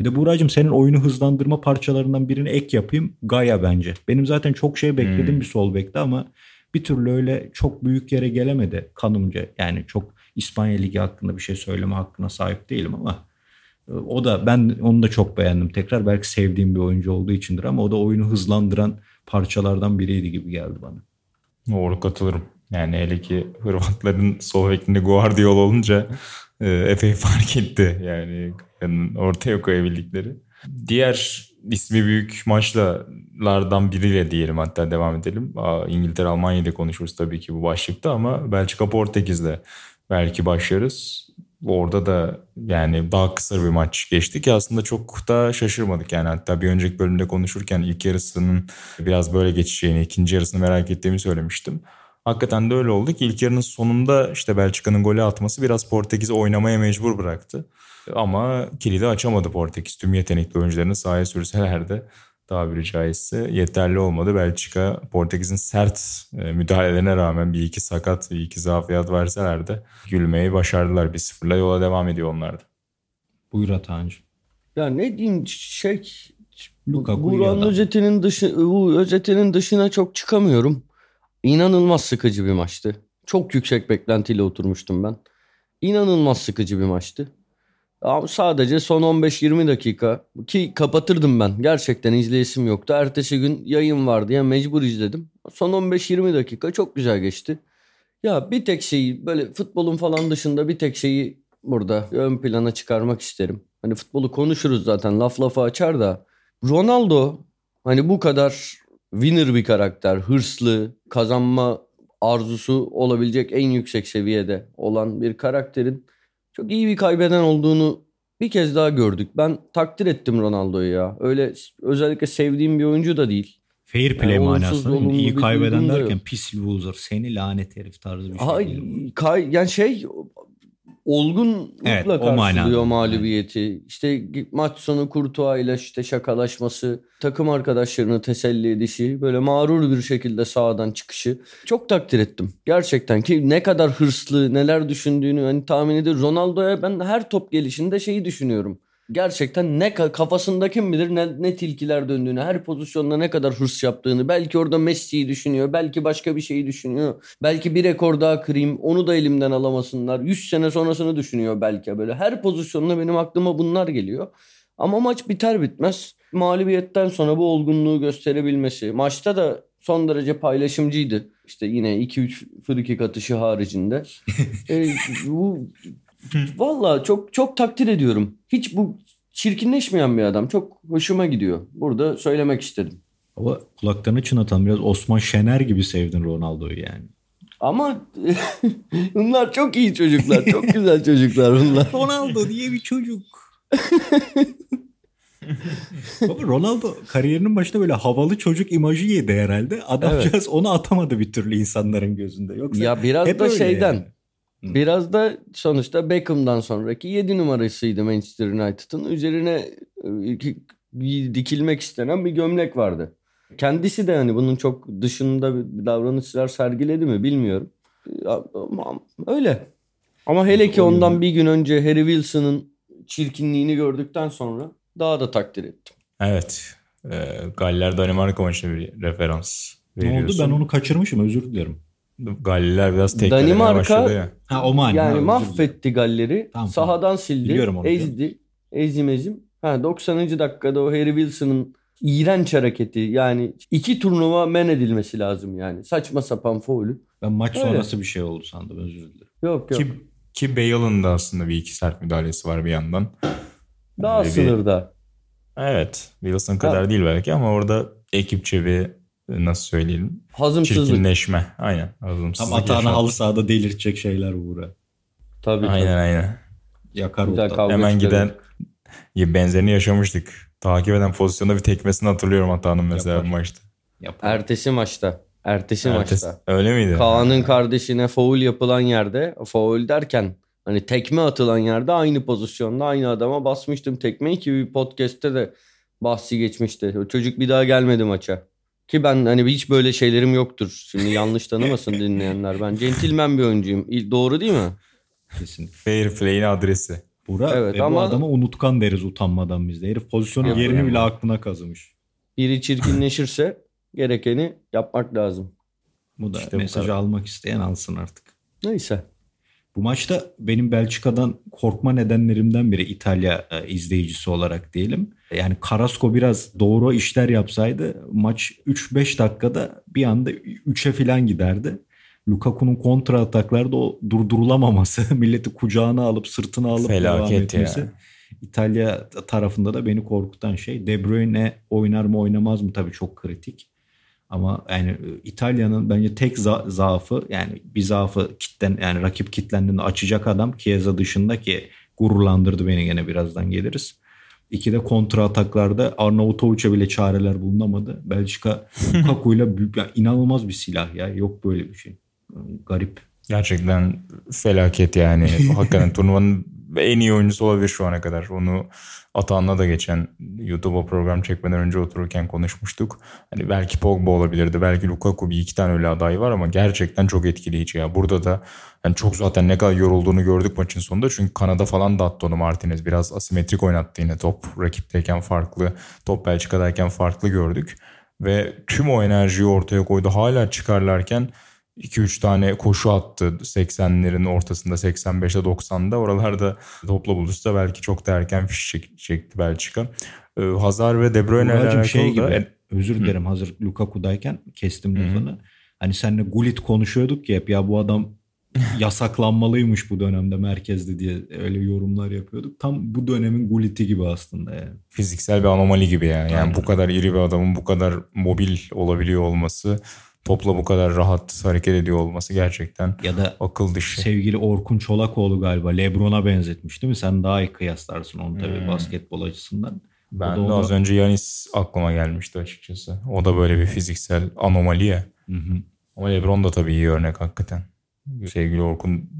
Bir de Buğra'cığım senin oyunu hızlandırma parçalarından birini ek yapayım. Gaya bence. Benim zaten çok şey bekledim Hmm. bir sol bekte ama bir türlü öyle çok büyük yere gelemedi kanımca. Yani çok İspanya Ligi hakkında bir şey söyleme hakkına sahip değilim ama e, o da ben onu da çok beğendim. Tekrar belki sevdiğim bir oyuncu olduğu içindir ama o da oyunu hızlandıran parçalardan biriydi gibi geldi bana. Doğru katılırım. Yani hele ki Hırvatların sol bekinde Guardiola olunca e, epey fark etti. Yani ortaya koyabildikleri. Diğer ismi büyük maçlardan biriyle diyelim hatta devam edelim. İngiltere Almanya'da konuşuruz tabii ki bu başlıkta ama Belçika Portekiz'le belki başlarız. Orada da yani daha kısa bir maç geçti ki aslında çok da şaşırmadık yani hatta bir önceki bölümde konuşurken ilk yarısının biraz böyle geçeceğini, ikinci yarısını merak ettiğimi söylemiştim. Hakikaten de öyle oldu ki ilk yarının sonunda işte Belçika'nın golü atması biraz Portekiz'i oynamaya mecbur bıraktı. Ama kilidi açamadı Portekiz. Tüm yetenekli oyuncularını sahaya sürseler de tabiri caizse yeterli olmadı. Belçika Portekiz'in sert e, müdahalelerine rağmen bir iki sakat, bir iki zafiyat verseler de gülmeyi başardılar. 1-0'la yola devam ediyor onlar da. Buyur Atancığım. Ya ne diyeyim şey Lukaku adam. özetinin dışı bu özetinin dışına çok çıkamıyorum. İnanılmaz sıkıcı bir maçtı. Çok yüksek beklentiyle oturmuştum ben. İnanılmaz sıkıcı bir maçtı. Ama sadece son 15-20 dakika ki kapatırdım ben. Gerçekten izleyesim yoktu. Ertesi gün yayın var diye mecbur izledim. Son 15-20 dakika çok güzel geçti. Ya bir tek şeyi böyle futbolun falan dışında bir tek şeyi burada ön plana çıkarmak isterim. Hani futbolu konuşuruz zaten laf lafa açar da Ronaldo hani bu kadar winner bir karakter, hırslı, kazanma arzusu olabilecek en yüksek seviyede olan bir karakterin çok iyi bir kaybeden olduğunu bir kez daha gördük. Ben takdir ettim Ronaldo'yu ya. Öyle özellikle sevdiğim bir oyuncu da değil. Fair play Yani manasında iyi kaybeden derken pis loser seni lanet herif tarzı bir şey bu. kay, yani şey olgunlukla Evet, karşılıyor mağlubiyeti. İşte maç sonu Kurtuğa ile işte şakalaşması, takım arkadaşlarını teselli edişi, böyle mağrur bir şekilde sahadan çıkışı. Çok takdir ettim. Gerçekten ki ne kadar hırslı, neler düşündüğünü hani tahmin ediyorum. Ronaldo'ya ben her top gelişinde şeyi düşünüyorum. Gerçekten ne ka- kafasında kim bilir ne, ne tilkiler döndüğünü, her pozisyonda ne kadar hırs yaptığını. Belki orada Messi'yi düşünüyor, belki başka bir şeyi düşünüyor. Belki bir rekor daha kırayım, onu da elimden alamasınlar. 100 sene sonrasını düşünüyor belki böyle. Her pozisyonda benim aklıma bunlar geliyor. Ama maç biter bitmez mağlubiyetten sonra bu olgunluğu gösterebilmesi. Maçta da son derece paylaşımcıydı. İşte yine 2-3 frikik atışı haricinde. e, bu Valla çok çok takdir ediyorum. Hiç bu çirkinleşmeyen bir adam. Çok hoşuma gidiyor. Burada söylemek istedim. Ama kulaklarını çınlatan biraz Osman Şener gibi sevdin Ronaldo'yu yani. Ama bunlar çok iyi çocuklar. Çok güzel çocuklar bunlar. Ronaldo diye bir çocuk. Baba Ronaldo kariyerinin başında böyle havalı çocuk imajı yedi herhalde. Adamcağız onu atamadı bir türlü insanların gözünde. Yoksa Ya biraz hep da şeyden. yani. Biraz da sonuçta Beckham'dan sonraki 7 numarasıydı Manchester United'ın. Üzerine e, dikilmek istenen bir gömlek vardı. Kendisi de hani bunun çok dışında bir davranışlar sergiledi mi bilmiyorum. Öyle. Ama hele ki ondan bir gün önce Harry Wilson'ın çirkinliğini gördükten sonra daha da takdir ettim. Evet. E, Galler Danimarka maçına bir referans Ne oldu veriyorsun. ben onu kaçırmışım özür dilerim. Galliler biraz teklemeye Danimarka- başladı ya. Ha o mani. Yani ha, mahvetti Galler'i. Tamam, Sahadan sildi. Biliyorum onu ezdi. Ezim ezim. Ha, 90. dakikada o Harry Wilson'ın iğrenç hareketi. Yani iki turnuva men edilmesi lazım yani. Saçma sapan faulü. Ben maç Öyle. sonrası bir şey oldu sandım özür dilerim. Yok yok. Ki, ki Bale'ın da aslında bir iki sert müdahalesi var bir yandan. Daha Öyle bir- sınırda. Evet. Wilson kadar Ya- değil belki ama orada ekipçe bir nasıl söyleyelim Hazımsızlık. çirkinleşme. Aynen. Hazımsızlık atağını yaşandı. halı sahada delirtecek şeyler bu Buğra. Tabii Aynen tabii. aynen. Yakar kavga Hemen çıkarır. giden ya benzerini yaşamıştık. Takip eden pozisyonda bir tekmesini hatırlıyorum hatanın mesela Yapar. bu maçta. Yapar. Ertesi maçta. Ertesi Ertesi- maçta. Öyle miydi? Kaan'ın kardeşine faul yapılan yerde, faul derken hani tekme atılan yerde aynı pozisyonda aynı adama basmıştım tekmeyi ki bir podcast'te de bahsi geçmişti. O çocuk bir daha gelmedi maça. Ki ben hani hiç böyle şeylerim yoktur. Şimdi yanlış tanımasın dinleyenler. Ben centilmen bir oyuncuyum. Doğru değil mi? Kesinlikle. Fair play'in adresi. Buğra Evet, e, bu ama- adama unutkan deriz utanmadan bizde. Herif pozisyonun Yok, yerini yani. bile aklına kazımış. Biri çirkinleşirse gerekeni yapmak lazım. Bu da İşte bu mesajı kadar. almak isteyen alsın artık. Neyse. Bu maçta benim Belçika'dan korkma nedenlerimden biri İtalya e, izleyicisi olarak diyelim. Yani Carrasco biraz doğru işler yapsaydı maç 3-5 dakikada bir anda 3'e falan giderdi. Lukaku'nun kontra ataklarda o durdurulamaması, milleti kucağına alıp sırtına alıp devam Felaket etmesi. ya. İtalya tarafında da beni korkutan şey De Bruyne oynar mı oynamaz mı tabii çok kritik. Ama yani e, İtalya'nın bence tek za- zaafı yani bir zaafı kitlen yani rakip kitlendiğinde açacak adam Chiesa dışında ki gururlandırdı beni gene birazdan geliriz. İki de kontra ataklarda Arnavutovic'e bile çareler bulunamadı. Belçika Lukaku'yla yani inanılmaz bir silah ya. Yok böyle bir şey. Garip. Gerçekten felaket yani. Hakikaten turnuvanın en iyi oyuncusu olabilir şu ana kadar. Onu Atahan'la da geçen YouTube'a program çekmeden önce otururken konuşmuştuk. Hani belki Pogba olabilirdi. Belki Lukaku bir iki tane öyle aday var ama gerçekten çok etkileyici ya. Burada da yani çok zaten ne kadar yorulduğunu gördük maçın sonunda. Çünkü Kanada falan da attı onu Martinez. Biraz asimetrik oynattı yine top. Rakipteyken farklı, top Belçika'dayken farklı gördük. Ve tüm o enerjiyi ortaya koydu. Hala çıkarlarken 2-3 tane koşu attı 80'lerin ortasında 85'te 90'da. Oralarda topla buluşsa belki çok da erken fiş çek- çekti Belçika. Ee, Hazar ve De Bruyne ile Buracığım alakalı şey da gibi özür dilerim hazır Lukaku'dayken kestim lafını. Hani seninle Gullit konuşuyorduk ya hep ya bu adam yasaklanmalıymış bu dönemde merkezde diye öyle yorumlar yapıyorduk. Tam bu dönemin Gullit'i gibi aslında yani. fiziksel bir anomali gibi ya. Yani Aynen. bu kadar iri bir adamın bu kadar mobil olabiliyor olması topla bu kadar rahat hareket ediyor olması gerçekten Ya da akıl dışı. sevgili Orkun Çolakoğlu galiba Lebron'a benzetmiş değil mi? Sen daha iyi kıyaslarsın onu tabii Hmm. basketbol açısından. Ben de onu- az önce Yanis aklıma gelmişti açıkçası. O da böyle bir fiziksel anomali ya. Hı hı. Ama LeBron da tabii iyi örnek hakikaten. Sevgili Orkun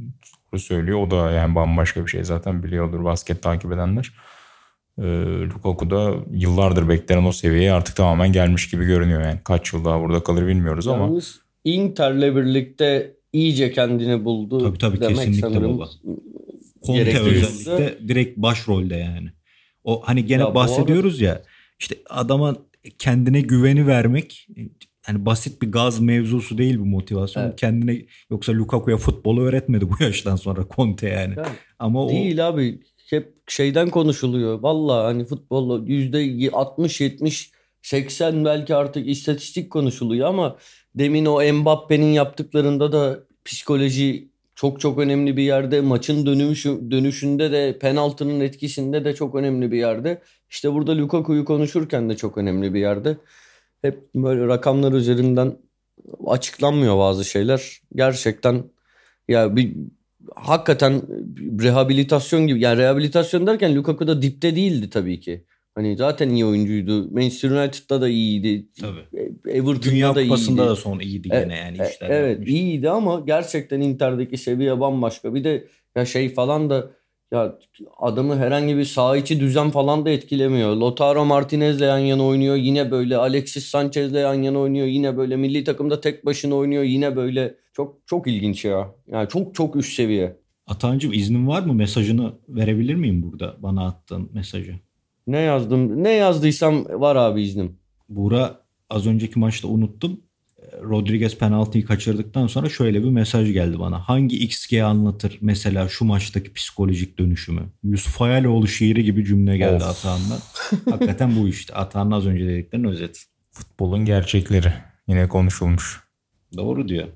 söylüyor. O da yani bambaşka bir şey zaten biliyordur basket takip edenler. Ee, Lukaku da yıllardır beklenen o seviyeye artık tamamen gelmiş gibi görünüyor yani. Kaç yıl daha burada kalır bilmiyoruz ama Yalnız Inter'le birlikte iyice kendini buldu. Tabii tabii, demek kesinlikle sanırım baba. Conte özellikle direkt başrolde yani. O hani gene Ya bahsediyoruz ya işte adama kendine güveni vermek hani basit bir gaz mevzusu değil bu motivasyon. Evet. Kendine yoksa Lukaku'ya futbolu öğretmedi bu yaştan sonra Conte yani. Yani Ama o Değil abi. Hep şeyden konuşuluyor. Valla hani futbol yüzde 60 70 80 belki artık istatistik konuşuluyor ama demin o Mbappe'nin yaptıklarında da psikoloji çok çok önemli bir yerde. Maçın dönüşü, dönüşünde de penaltının etkisinde de çok önemli bir yerde. İşte burada Lukaku'yu konuşurken de çok önemli bir yerde. Hep böyle rakamlar üzerinden açıklanmıyor bazı şeyler. Gerçekten ya bir hakikaten rehabilitasyon gibi. Yani rehabilitasyon derken Lukaku da dipte değildi tabii ki. Hani zaten iyi oyuncuydu. Manchester United'da da iyiydi. Tabii. Everton'da Dünya da Kupası'nda iyiydi. da son iyiydi E- gene yani E, işler evet yapmış. iyiydi ama gerçekten Inter'deki seviye bambaşka. Bir de ya şey falan da ya adamı herhangi bir saha içi düzen falan da etkilemiyor. Lautaro Martinez'le yan yana oynuyor yine böyle. Alexis Sanchez'le yan yana oynuyor yine böyle. Milli takımda tek başına oynuyor yine böyle. Çok çok ilginç ya. Yani çok çok üst seviye. Atancım iznin var mı? Mesajını verebilir miyim burada bana attığın mesajı? Ne yazdım? Ne yazdıysam var abi iznim. Buğra az önceki maçta unuttum. E, Rodriguez penaltıyı kaçırdıktan sonra şöyle bir mesaj geldi bana. Hangi XG anlatır mesela şu maçtaki psikolojik dönüşümü? Yusuf Hayaloğlu şiiri gibi cümle geldi. Atahan'dan. Hakikaten bu işte. Atahan'ın az önce dediklerinin özeti. futbolun gerçekleri yine konuşulmuş. Doğru diyor.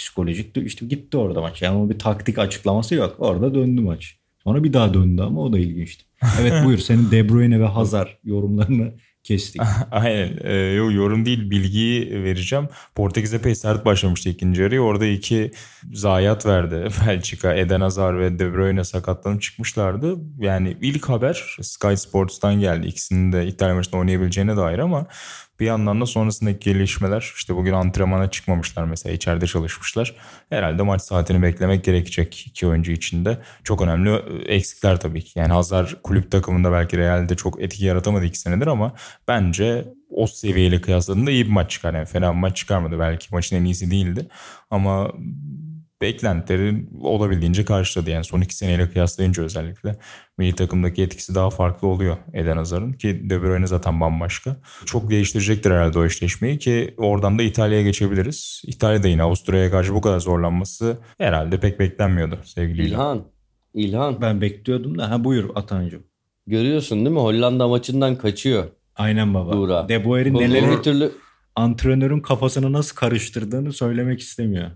Psikolojik işte gitti orada maç. Yani o bir taktik açıklaması yok. Orada döndü maç. Sonra bir daha döndü ama o da ilginçti. Evet buyur senin De Bruyne ve Hazard yorumlarını kestik. Aynen. Ee, yo, yorum değil bilgiyi vereceğim. Portekiz'de pek sert başlamıştı ikinci yarıyı. Orada iki zayiat verdi. Belçika, Eden Hazard ve De Bruyne sakatlanıp çıkmışlardı. Yani ilk haber Sky Sports'tan geldi. İkisinin de İtalya maçında oynayabileceğine dair ama bir yandan da sonrasındaki gelişmeler işte bugün antrenmana çıkmamışlar mesela içeride çalışmışlar. Herhalde maç saatini beklemek gerekecek iki oyuncu için de. Çok önemli eksikler tabii ki. Yani Hazard kulüp takımında belki Real'de çok etki yaratamadı iki senedir ama bence o seviyeyle kıyasladığında iyi bir maç çıkar. Yani fena bir maç çıkarmadı. Belki maçın en iyisi değildi. Ama beklentileri olabildiğince karşıladı. Yani son iki seneyle kıyaslayınca özellikle milli takımdaki etkisi daha farklı oluyor Eden Hazard'ın ki De Bruyne zaten bambaşka. Çok değiştirecektir herhalde o eşleşmeyi ki oradan da İtalya'ya geçebiliriz. İtalya'da yine Avusturya'ya karşı bu kadar zorlanması herhalde pek beklenmiyordu sevgili İlhan. İlhan. Ben bekliyordum da. Ha buyur Atancım. Görüyorsun değil mi? Hollanda maçından kaçıyor. Aynen baba. Buğra. De Boer'in neleri bir türlü antrenörün kafasını nasıl karıştırdığını söylemek istemiyor.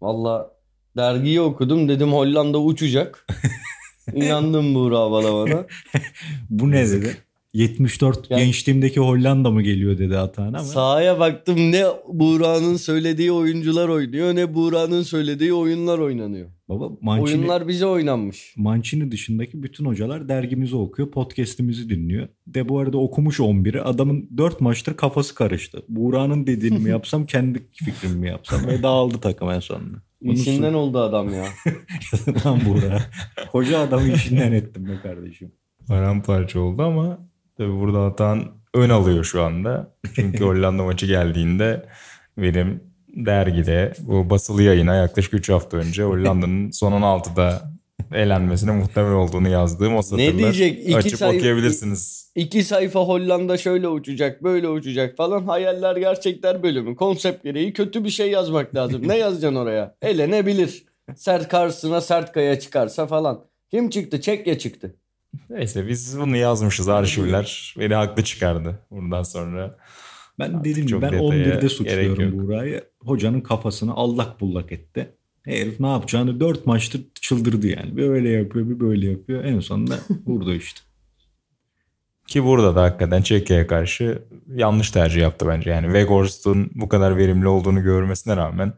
Valla dergiyi okudum dedim Hollanda uçacak. İnandım Buğra bana bana. Bu ne dedi? 74 Yani- gençliğimdeki Hollanda mı geliyor dedi Atahan ama. Sahaya baktım ne Buğra'nın söylediği oyuncular oynuyor ne Buğra'nın söylediği oyunlar oynanıyor. Baba Mancini, Oyunlar bize oynanmış. Mancini dışındaki bütün hocalar dergimizi okuyor, podcast'imizi dinliyor. De bu arada okumuş 11'i. Adamın 4 maçtır kafası karıştı. Buğra'nın dediğini mi yapsam, kendi fikrimi mi yapsam ve dağıldı takım en sonunda. Bunu İşinden oldu adam ya. Lan Buğra. Koca adamı işinden ettim be kardeşim. Paramparça oldu ama tabii burada Atan ön alıyor şu anda. Çünkü Hollanda maçı geldiğinde benim dergide bu basılı yayına yaklaşık 3 hafta önce Hollanda'nın son 16'da elenmesine muhtemel olduğunu yazdığım o satırlar. diyecek? İki Açıp sayfa- okuyabilirsiniz. İki sayfa Hollanda şöyle uçacak böyle uçacak falan hayaller gerçekler bölümü. Konsept gereği kötü bir şey yazmak lazım. Ne yazacaksın oraya? Elenebilir. Sert karşısına sert kaya çıkarsa falan. Kim çıktı? Çekya çıktı. Neyse biz bunu yazmışız arşivler. Beni haklı çıkardı bundan sonra. Ben Artık dedim çok ben detaya 11'de gerek suçluyorum. Buğra'yı. Hocanın kafasını allak bullak etti. Herif ne yapacağını 4 maçtır çıldırdı yani. Bir öyle yapıyor bir böyle yapıyor. En sonunda vurdu işte. Ki burada da hakikaten Çekya'ya karşı yanlış tercih yaptı bence. Yani Weghorst'un bu kadar verimli olduğunu görmesine rağmen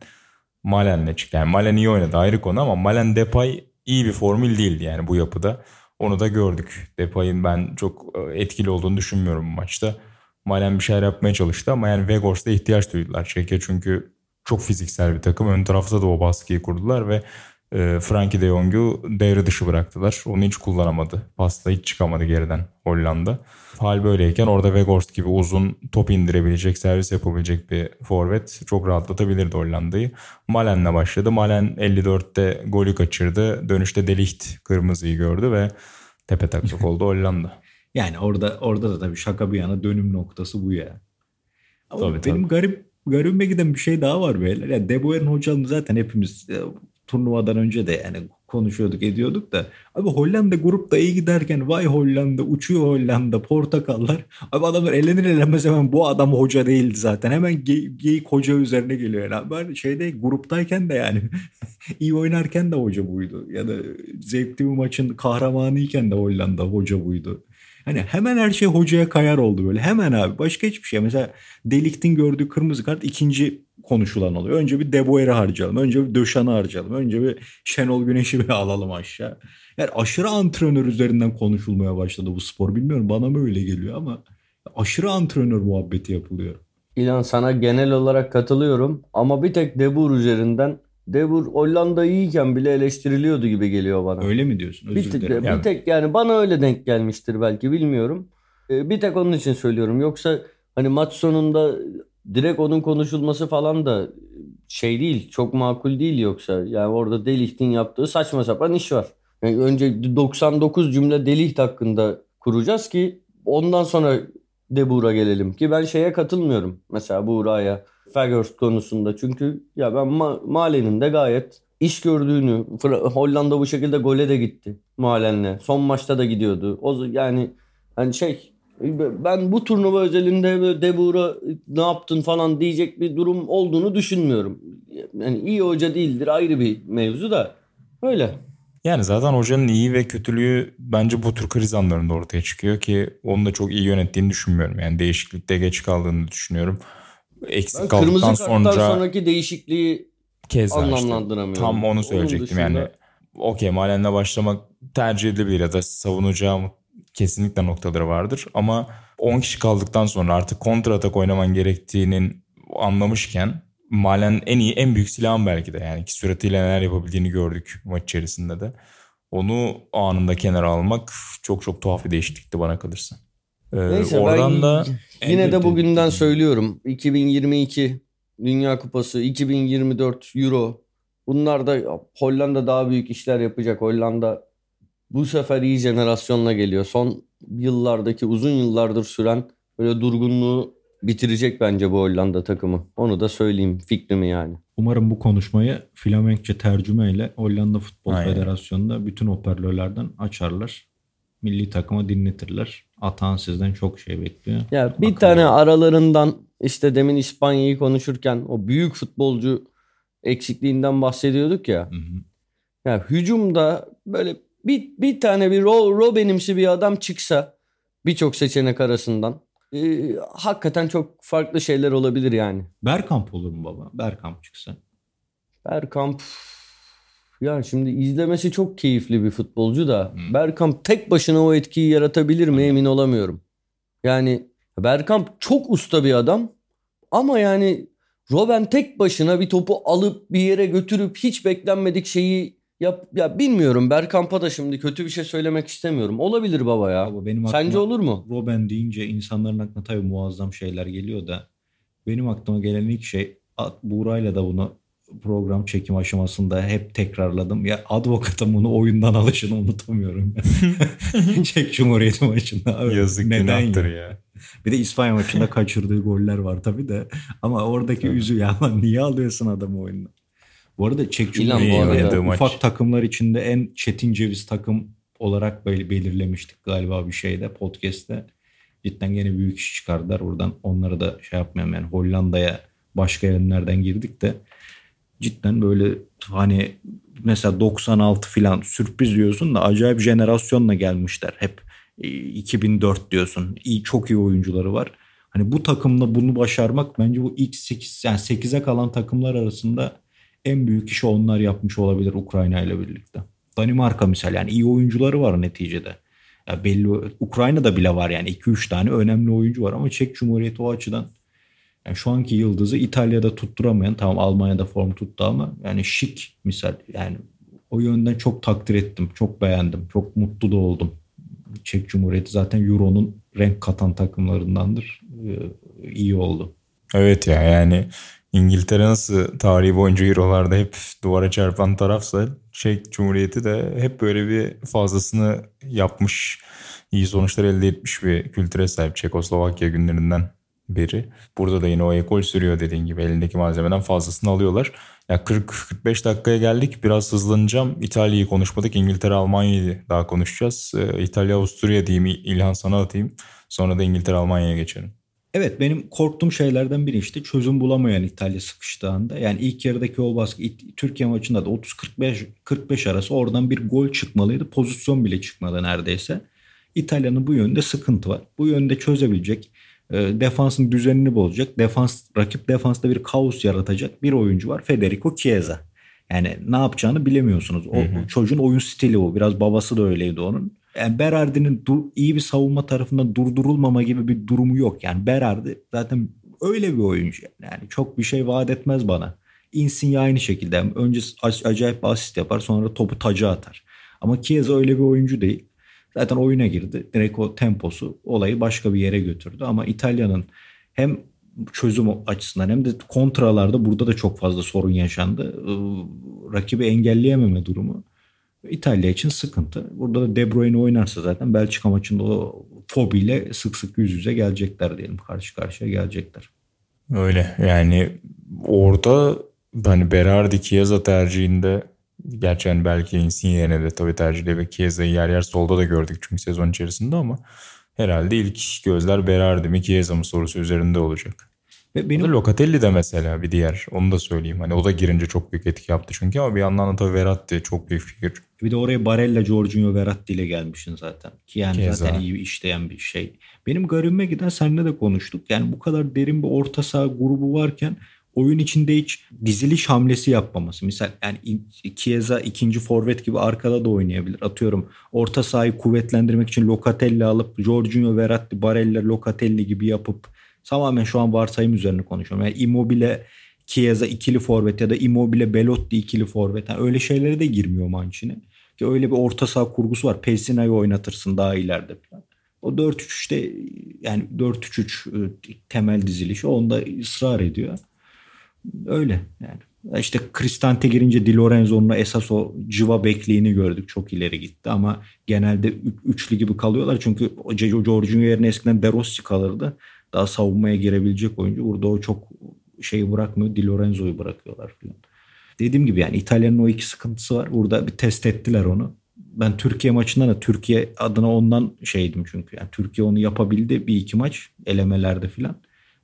Malen'le çıktı. Yani Malen iyi oynadı ayrı konu ama Malen Depay iyi bir formül değildi yani bu yapıda. Onu da gördük. Depay'ın ben çok e, etkili olduğunu düşünmüyorum bu maçta. Malen bir şeyler yapmaya çalıştı ama yani Vegors'ta ihtiyaç duydular. Çekya çünkü çok fiziksel bir takım. Ön tarafta da o baskıyı kurdular ve e, Frankie de Jong'u devre dışı bıraktılar. Onu hiç kullanamadı. Pasta hiç çıkamadı geriden Hollanda. Hal böyleyken orada Weghorst gibi uzun top indirebilecek, servis yapabilecek bir forvet çok rahatlatabilirdi Hollanda'yı. Malen'le başladı. Malen 54'te golü kaçırdı. Dönüşte Delicht kırmızıyı gördü ve tepe taklak oldu Hollanda. Yani orada orada da tabii şaka bir yana dönüm noktası bu ya. Ama Tabii, benim tabii. garip garibime giden bir şey daha var beyler. Yani De Boer'in hocalığını zaten hepimiz e, turnuvadan önce de yani konuşuyorduk ediyorduk da abi Hollanda grupta iyi giderken vay Hollanda uçuyor Hollanda portakallar abi adamlar elenir elenmez hemen bu adam hoca değildi zaten hemen ge- geyik hoca üzerine geliyor yani ben şeyde gruptayken de yani iyi oynarken de hoca buydu ya da zevkli bir maçın kahramanıyken de Hollanda hoca buydu. Hani hemen her şey hocaya kayar oldu böyle. Hemen abi. Başka hiçbir şey. Mesela Deliktin gördüğü kırmızı kart ikinci konuşulan oluyor. Önce bir De Boer'i harcayalım. Önce bir Döşan'ı harcayalım. Önce bir Şenol Güneş'i bir alalım aşağı. Yani aşırı antrenör üzerinden konuşulmaya başladı bu spor. Bilmiyorum bana mı öyle geliyor ama aşırı antrenör muhabbeti yapılıyor. İlan sana genel olarak katılıyorum ama bir tek De Boer üzerinden De Boer Hollanda iyiyken bile eleştiriliyordu gibi geliyor bana. Öyle mi diyorsun? bir, Özür tek, dilerim. bir tek yani bana öyle denk gelmiştir belki bilmiyorum. Ee, Bir tek onun için söylüyorum. Yoksa hani maç sonunda direkt onun konuşulması falan da şey değil, çok makul değil yoksa. Yani orada Delicht'in yaptığı saçma sapan iş var. Yani önce 99 cümle Delicht hakkında kuracağız ki ondan sonra De Boer'a gelelim ki ben şeye katılmıyorum. Mesela Buğra'ya Fagerst konusunda. Çünkü ya ben Ma- Malen'in de gayet iş gördüğünü Hollanda bu şekilde gole de gitti Malen'le. Son maçta da gidiyordu. O yani hani şey ben bu turnuva özelinde De Boer'a ne yaptın falan diyecek bir durum olduğunu düşünmüyorum. Yani iyi hoca değildir ayrı bir mevzu da öyle. Yani zaten hocanın iyi ve kötülüğü bence bu tür kriz anlarında ortaya çıkıyor ki onu da çok iyi yönettiğini düşünmüyorum. Yani değişiklikte geç kaldığını düşünüyorum. Eksik Ben kaldıktan kırmızı sonra sonraki değişikliği işte anlamlandıramıyorum. tam onu Onun söyleyecektim dışında- yani. Okey Malen'le başlamak tercih edilebilir ya da savunacağım kesinlikle noktaları vardır. Ama 10 kişi kaldıktan sonra artık kontra atak oynaman gerektiğinin anlamışken Malen en iyi en büyük silahın belki de yani ki süratiyle neler yapabildiğini gördük maç içerisinde de. Onu anında kenara almak çok çok tuhaf bir değişiklikti bana kalırsa. Ee, Neyse oradan ben da yine de bugünden söylüyorum. 2022 Dünya Kupası, 2024 Euro. Bunlar da Hollanda daha büyük işler yapacak. Hollanda bu sefer iyi jenerasyonla geliyor. Son yıllardaki uzun yıllardır süren böyle durgunluğu bitirecek bence bu Hollanda takımı. Onu da söyleyeyim fikrimi yani. Umarım bu konuşmayı Flamenkçe tercümeyle Hollanda Futbol Aynen. Federasyonu'nda bütün hoparlörlerden açarlar. Milli takıma dinletirler. Atan sizden çok şey bekliyor. Ya bir Bakalım. tane aralarından işte demin İspanya'yı konuşurken o büyük futbolcu eksikliğinden bahsediyorduk ya. Hı hı. Ya hücumda böyle bir, bir tane bir Ro, Robben'imsi bir adam çıksa birçok seçenek arasından e, hakikaten çok farklı şeyler olabilir yani. Bergkamp olur mu baba? Bergkamp çıksa. Bergkamp ya şimdi izlemesi çok keyifli bir futbolcu da Hmm. Bergkamp tek başına o etkiyi yaratabilir mi emin olamıyorum. Yani Bergkamp çok usta bir adam ama yani Robben tek başına bir topu alıp bir yere götürüp hiç beklenmedik şeyi yap ya bilmiyorum Bergkamp'a da şimdi kötü bir şey söylemek istemiyorum. Olabilir baba ya. Baba benim Sence olur mu? Robben deyince insanların aklına tabii muazzam şeyler geliyor da benim aklıma gelen ilk şey Buğra'yla da bunu program çekim aşamasında hep tekrarladım. Ya advokatım bunu oyundan alışını unutamıyorum. Çek Cumhuriyeti maçında. Abi, yazık neden günahtır ya? ya. Bir de İspanya maçında kaçırdığı goller var tabii de. Ama oradaki Tabii. üzü ya lan niye alıyorsun adamı oyundan? Bu arada Çek Cumhuriyeti ufak maç. takımlar içinde en çetin ceviz takım olarak böyle belirlemiştik galiba bir şeyde podcast'te. Cidden gene büyük iş çıkardılar. Buradan onları da şey yapmayalım yani Hollanda'ya başka yönlerden girdik de cidden böyle hani mesela 96 filan sürpriz diyorsun da acayip jenerasyonla gelmişler. Hep 2004 diyorsun. İyi, çok iyi oyuncuları var. Hani bu takımla bunu başarmak bence bu ilk 8 yani 8'e kalan takımlar arasında en büyük işi onlar yapmış olabilir Ukrayna ile birlikte. Danimarka misal yani iyi oyuncuları var neticede. Ya belli Ukrayna'da bile var yani 2-3 tane önemli oyuncu var ama Çek Cumhuriyeti o açıdan yani şu anki yıldızı İtalya'da tutturamayan tamam Almanya'da form tuttu ama yani şik misal yani o yönden çok takdir ettim. Çok beğendim. Çok mutlu da oldum. Çek Cumhuriyeti zaten Euro'nun renk katan takımlarındandır. Ee, iyi oldu. Evet ya yani İngiltere nasıl tarihi boyunca Euro'larda hep duvara çarpan tarafsa Çek Cumhuriyeti de hep böyle bir fazlasını yapmış, iyi sonuçlar elde etmiş bir kültüre sahip Çekoslovakya günlerinden beri. Burada da yine o ekol sürüyor dediğin gibi elindeki malzemeden fazlasını alıyorlar. Ya 40-45 dakikaya geldik. Biraz hızlanacağım. İtalya'yı konuşmadık. İngiltere, Almanya'yı daha konuşacağız. Ee, İtalya, Avusturya diyeyim. İlhan sana atayım. Sonra da İngiltere, Almanya'ya geçelim. Evet benim korktuğum şeylerden biri işte çözüm bulamayan İtalya sıkıştığında. Yani ilk yarıdaki o baskı Türkiye maçında da 30-45 45 arası oradan bir gol çıkmalıydı. Pozisyon bile çıkmadı neredeyse. İtalya'nın bu yönde sıkıntı var. Bu yönde çözebilecek defansın düzenini bozacak. Defans rakip defansta bir kaos yaratacak bir oyuncu var. Federico Chiesa. Yani ne yapacağını bilemiyorsunuz. O hı hı. çocuğun oyun stili o. Biraz babası da öyleydi onun. Yani Berardi'nin iyi bir savunma tarafından durdurulmama gibi bir durumu yok. Yani Berardi zaten öyle bir oyuncu. Yani çok bir şey vaat etmez bana. Insigne aynı şekilde. Önce acayip asist yapar sonra topu taca atar. Ama Chiesa öyle bir oyuncu değil. Zaten oyuna girdi. Direkt o temposu olayı başka bir yere götürdü. Ama İtalya'nın hem çözüm açısından hem de kontralarda burada da çok fazla sorun yaşandı. Rakibi engelleyememe durumu İtalya için sıkıntı. Burada da De Bruyne oynarsa zaten Belçika maçında o fobiyle sık sık yüz yüze gelecekler diyelim. Karşı karşıya gelecekler. Öyle yani orada hani Berardi Chiesa tercihinde Gerçi hani belki Insigne'ye de tabii tercih ve Chiesa'yı yer yer solda da gördük çünkü sezon içerisinde ama herhalde ilk gözler Berardi mi Chiesa mı sorusu üzerinde olacak. Ve benim... Locatelli de mesela bir diğer onu da söyleyeyim. Hani o da girince çok büyük etki yaptı çünkü ama bir yandan da tabii Verratti çok büyük figür. Bir de oraya Barella, Jorginho, Verratti ile gelmişsin zaten. Ki yani Keza. zaten iyi işleyen bir şey. Benim garibime giden seninle de konuştuk. Yani bu kadar derin bir orta saha grubu varken oyun içinde hiç diziliş hamlesi yapmaması. Misal yani Chiesa ikinci forvet gibi arkada da oynayabilir. Atıyorum orta sahayı kuvvetlendirmek için Locatelli alıp Jorginho, Verratti, Barella, Locatelli gibi yapıp tamamen şu an varsayım üzerine konuşuyorum. Yani Immobile, Chiesa ikili forvet ya da Immobile, Belotti ikili forvet. Yani öyle şeylere de girmiyor Mancini. Ki öyle bir orta saha kurgusu var. Pesina'yı oynatırsın daha ileride falan. O 4-3-3'te yani 4-3-3 ıı, temel dizilişi onda ısrar ediyor. Öyle yani. İşte Cristante girince Di Lorenzo'nun esas o cıva bekliğini gördük. Çok ileri gitti ama genelde üçlü gibi kalıyorlar. Çünkü Jorginho yerine eskiden De Rossi kalırdı. Daha savunmaya girebilecek oyuncu. Burada o çok şey bırakmıyor. Di Lorenzo'yu bırakıyorlar falan. Dediğim gibi yani İtalya'nın o iki sıkıntısı var. Burada bir test ettiler onu. Ben Türkiye maçında da Türkiye adına ondan şeydim çünkü. Yani Türkiye onu yapabildi bir iki maç elemelerde falan.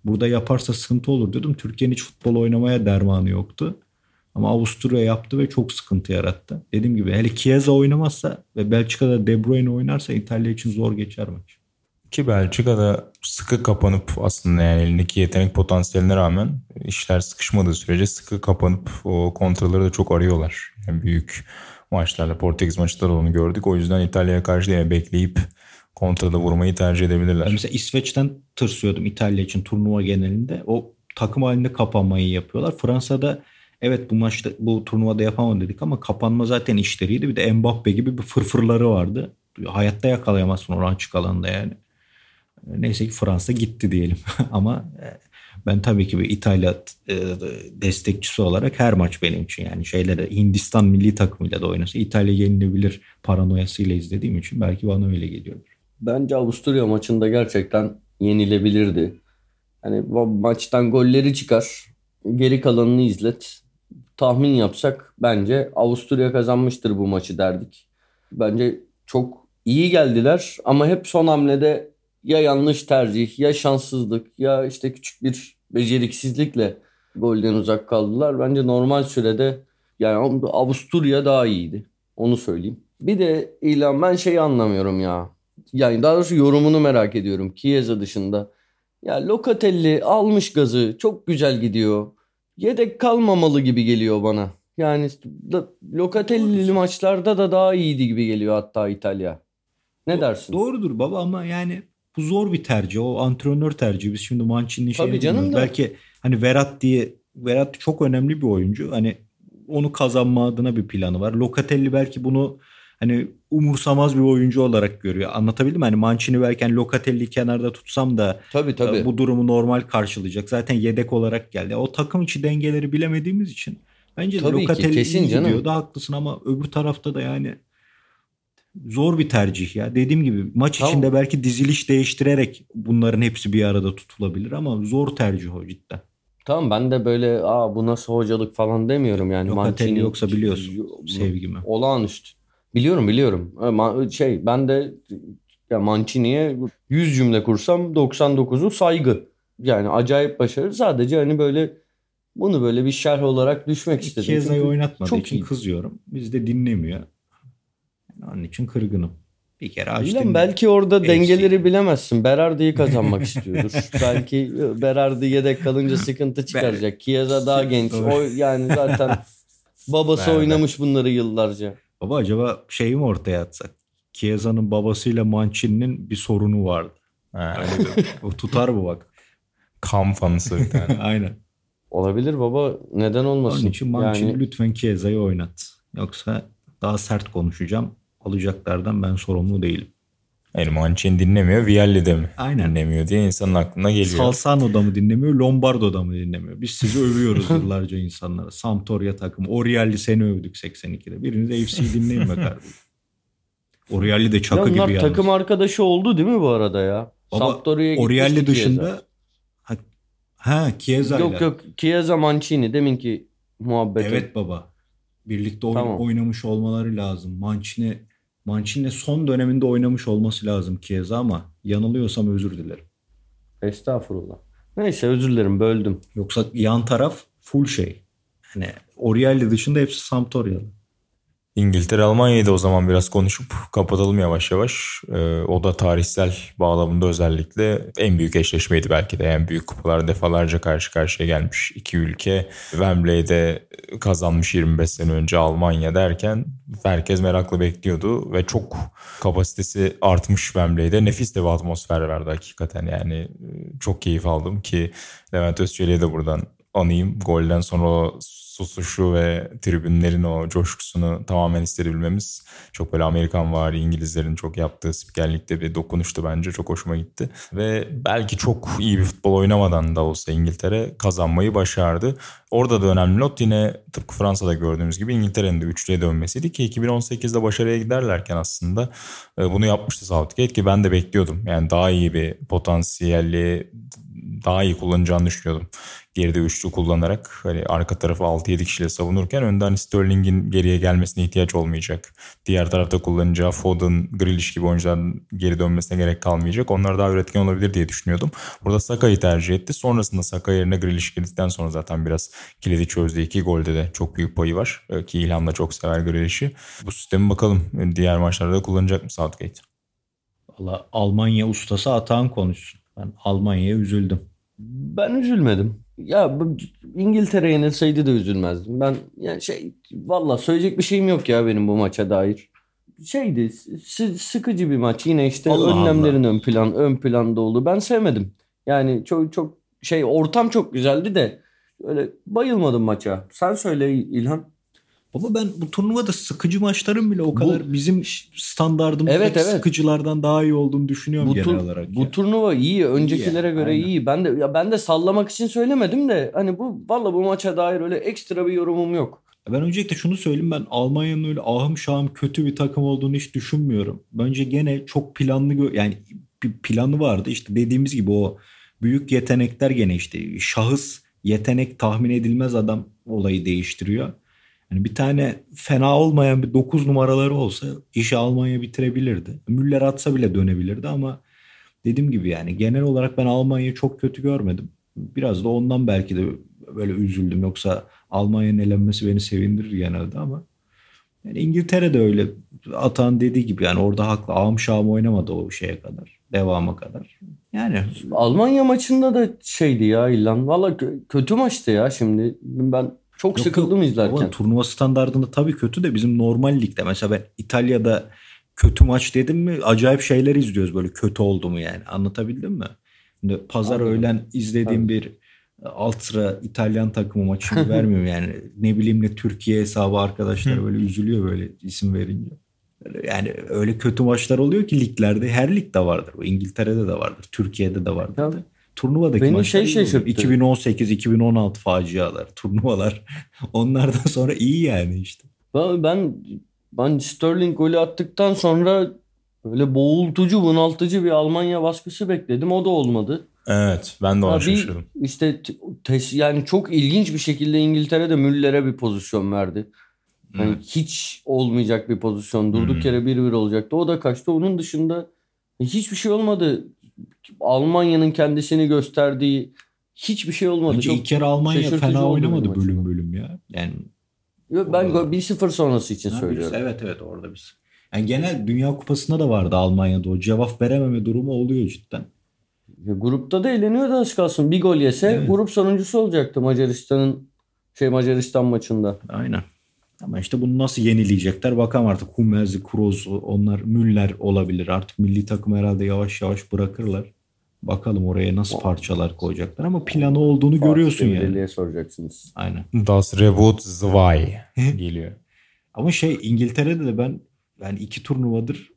Burada yaparsa sıkıntı olur diyordum. Türkiye'nin hiç futbol oynamaya dermanı yoktu. Ama Avusturya yaptı ve çok sıkıntı yarattı. Dediğim gibi hele Chiesa oynamazsa ve Belçika'da De Bruyne oynarsa İtalya için zor geçer maç. Ki Belçika'da sıkı kapanıp aslında yani elindeki yetenek potansiyeline rağmen işler sıkışmadığı sürece sıkı kapanıp o kontraları da çok arıyorlar. Yani büyük maçlarda Portekiz maçları onu gördük. O yüzden İtalya'ya karşı da bekleyip kontrada vurmayı tercih edebilirler. mesela İsveç'ten tırsıyordum İtalya için turnuva genelinde. O takım halinde kapanmayı yapıyorlar. Fransa'da evet bu maçta bu turnuvada yapamam dedik ama kapanma zaten işleriydi. Bir de Mbappe gibi bir fırfırları vardı. Hayatta yakalayamazsın oran açık alanda yani. Neyse ki Fransa gitti diyelim. ama e, ben tabii ki bir İtalya e, destekçisi olarak her maç benim için yani şeylere Hindistan milli takımıyla da oynasa İtalya yenilebilir paranoyasıyla izlediğim için belki bana öyle geliyordur. Bence Avusturya maçında gerçekten yenilebilirdi. Hani maçtan golleri çıkar. Geri kalanını izlet. Tahmin yapsak bence Avusturya kazanmıştır bu maçı derdik. Bence çok iyi geldiler ama hep son hamlede ya yanlış tercih ya şanssızlık ya işte küçük bir beceriksizlikle golden uzak kaldılar. Bence normal sürede yani Avusturya daha iyiydi. Onu söyleyeyim. Bir de ilan ben şeyi anlamıyorum ya yani daha doğrusu yorumunu merak ediyorum Chiesa dışında. Ya Locatelli almış gazı çok güzel gidiyor. Yedek kalmamalı gibi geliyor bana. Yani Locatelli'li maçlarda da daha iyiydi gibi geliyor hatta İtalya. Ne dersin? Doğrudur baba ama yani bu zor bir tercih. O antrenör tercihi. Biz şimdi Mancini'nin şeyini canım da. Belki hani Verat diye Verat çok önemli bir oyuncu. Hani onu kazanma adına bir planı var. Locatelli belki bunu hani umursamaz bir oyuncu olarak görüyor. Anlatabildim mi? Hani Mancini belki hani Locatelli kenarda tutsam da tabii, tabii. E, bu durumu normal karşılayacak. Zaten yedek olarak geldi. O takım içi dengeleri bilemediğimiz için bence tabii Locatelli ki, kesin canım. Da haklısın ama öbür tarafta da yani zor bir tercih ya. Dediğim gibi maç tamam. içinde belki diziliş değiştirerek bunların hepsi bir arada tutulabilir ama zor tercih o cidden. Tamam ben de böyle aa bu nasıl hocalık falan demiyorum yani. Locatelli yoksa biliyorsun sevgimi. Olağanüstü. Biliyorum biliyorum. Şey ben de ya Mancini'ye 100 cümle kursam 99'u saygı. Yani acayip başarı. Sadece hani böyle bunu böyle bir şerh olarak düşmek istedim. Chiesa'yı oynatmadığı çok için iyi. kızıyorum. Biz de dinlemiyor. Yani onun için kırgınım. Bir kere açtım. belki orada FC. dengeleri bilemezsin. Berardi'yi kazanmak istiyordur. belki Berardi yedek kalınca sıkıntı çıkaracak. Chiesa daha genç. O yani zaten babası oynamış bunları yıllarca. Baba acaba şeyi mi ortaya atsak? Chiesa'nın babasıyla Mancini'nin bir sorunu vardı. Yani o tutar mı bak? Kam fanısı bir tane. Aynen. Olabilir baba. Neden olmasın? Onun için Mancini yani... lütfen Chiesa'yı oynat. Yoksa daha sert konuşacağım. Alacaklardan ben sorumlu değilim. Yani Mancini dinlemiyor, Vialli de mi Aynen. dinlemiyor diye insanın aklına geliyor. Salsano da mı dinlemiyor, Lombardo da mı dinlemiyor? Biz sizi övüyoruz yıllarca insanlara. Sampdoria takımı, Orialli seni övdük 82'de. Biriniz FC dinleyin be kardeşim. Orialli de çakı gibi yalnız. takım arkadaşı oldu değil mi bu arada ya? Baba, Sampdoria'ya Orialli dışında ha, ha Chiesa Yok yok Chiesa Mancini deminki muhabbeti. Evet baba. Birlikte tamam. oynamış olmaları lazım. Mancini Mancini son döneminde oynamış olması lazım Chiesa ama yanılıyorsam özür dilerim. Estağfurullah. Neyse özür dilerim böldüm. Yoksa yan taraf full şey. Hani Orielli dışında hepsi Sampdoria'lı. İngiltere Almanya'yı da o zaman biraz konuşup kapatalım yavaş yavaş. Ee, o da tarihsel bağlamında özellikle en büyük eşleşmeydi belki de. Yani büyük kupalar defalarca karşı karşıya gelmiş iki ülke. Wembley'de kazanmış 25 sene önce Almanya derken herkes merakla bekliyordu ve çok kapasitesi artmış Wembley'de. Nefis de bir atmosfer verdi hakikaten yani e, çok keyif aldım ki Levent Özçelik'e de buradan anayım. Golden sonra o susuşu ve tribünlerin o coşkusunu tamamen hissedebilmemiz çok böyle Amerikan vari İngilizlerin çok yaptığı spikerlikte bir dokunuştu bence. Çok hoşuma gitti. Ve belki çok iyi bir futbol oynamadan da olsa İngiltere kazanmayı başardı. Orada da önemli not yine tıpkı Fransa'da gördüğümüz gibi İngiltere'nin de üçlüye dönmesiydi ki 2018'de başarıya giderlerken aslında e, bunu yapmıştı Southgate ki ben de bekliyordum. Yani daha iyi bir potansiyelli daha iyi kullanacağını düşünüyordum. Geride üçlü kullanarak hani arka tarafı 6-7 kişiyle savunurken önden Sterling'in geriye gelmesine ihtiyaç olmayacak. Diğer tarafta kullanacağı Foden, Grealish gibi oyuncuların geri dönmesine gerek kalmayacak. Onlar daha üretken olabilir diye düşünüyordum. Burada Saka'yı tercih etti. Sonrasında Saka yerine Grealish girdikten sonra zaten biraz kilidi çözdü. iki golde de çok büyük payı var. Ee, ki İlhan da çok sever Grealish'i. Bu sistemi bakalım diğer maçlarda kullanacak mı Southgate? Valla Almanya ustası Atan konuşsun. Ben Almanya'ya üzüldüm. Ben üzülmedim. Ya İngiltere yenilseydi de üzülmezdim. Ben yani şey valla söyleyecek bir şeyim yok ya benim bu maça dair. Şeydi sıkıcı bir maç. Yine işte Allah önlemlerin Allah. ön plan ön planda oldu. Ben sevmedim. Yani çok çok şey ortam çok güzeldi de öyle bayılmadım maça. Sen söyle İlhan. Baba ben bu turnuvada sıkıcı maçların bile o kadar bu, bizim standartımızdaki evet, evet. sıkıcılardan daha iyi olduğunu düşünüyorum bu genel tur, olarak. Bu ya. turnuva iyi, öncekilere iyi, göre aynen. iyi. Ben de ya ben de sallamak için söylemedim de hani bu valla bu maça dair öyle ekstra bir yorumum yok. Ben öncelikle şunu söyleyeyim ben Almanya'nın öyle ahım şahım kötü bir takım olduğunu hiç düşünmüyorum. Bence gene çok planlı yani bir planı vardı. İşte dediğimiz gibi o büyük yetenekler gene işte şahıs yetenek tahmin edilmez adam olayı değiştiriyor. Yani bir tane fena olmayan bir 9 numaraları olsa işi Almanya bitirebilirdi. Müller atsa bile dönebilirdi ama dediğim gibi yani genel olarak ben Almanya'yı çok kötü görmedim. Biraz da ondan belki de böyle üzüldüm. Yoksa Almanya'nın elenmesi beni sevindirir genelde ama Yani İngiltere de öyle. Atan dediği gibi yani orada haklı. Ağım şahım oynamadı o şeye kadar. Devama kadar. Yani Almanya maçında da şeydi ya İlhan. Valla kö- kötü maçtı ya şimdi. Ben çok Yok sıkıldım izlerken. Ama turnuva standartında tabii kötü de bizim normal ligde mesela ben İtalya'da kötü maç dedim mi acayip şeyler izliyoruz böyle kötü oldu mu yani anlatabildim mi? Şimdi pazar Anladım. öğlen izlediğim bir alt sıra İtalyan takımı maçını vermiyorum yani ne bileyim ne Türkiye hesabı arkadaşlar böyle üzülüyor böyle isim verince. Yani öyle kötü maçlar oluyor ki liglerde her ligde vardır. İngiltere'de de vardır. Türkiye'de de vardır. Da. Turnuvadaki beni maçlar şey şaşırttı. 2018-2016 facialar, turnuvalar. Onlardan sonra iyi yani işte. Ben, ben ben Sterling golü attıktan sonra böyle boğultucu, bunaltıcı bir Almanya baskısı bekledim. O da olmadı. Evet ben de ona şaşırdım. işte tes- yani çok ilginç bir şekilde İngiltere de Müller'e bir pozisyon verdi. Hani hiç olmayacak bir pozisyon. Durduk Hmm. yere 1-1 olacaktı. O da kaçtı. Onun dışında hiçbir şey olmadı. Almanya'nın kendisini gösterdiği hiçbir şey olmadı. Bence Çok ilk kere Almanya fena oynamadı bölüm açımdan. bölüm ya. Yani Yo, ben Orada- 1-0 sonrası için Ha, söylüyorum. biz- evet evet orada biz. Yani genel Dünya Kupası'nda da vardı Almanya'da o cevap verememe durumu oluyor cidden. Ya grupta da eğleniyordu az kalsın. Bir gol yese Evet. grup sonuncusu olacaktı Macaristan'ın şey Macaristan maçında. Aynen. Ama işte bunu nasıl yenileyecekler bakalım artık Hummels'i, Kroos, onlar Müller olabilir. Artık milli takım herhalde yavaş yavaş bırakırlar. Bakalım oraya nasıl parçalar koyacaklar ama planı olduğunu görüyorsun Fatih yani. Demirel'e soracaksınız. Aynen. Das Reboot 2 geliyor. Ama şey İngiltere'de de ben yani iki turnuvadır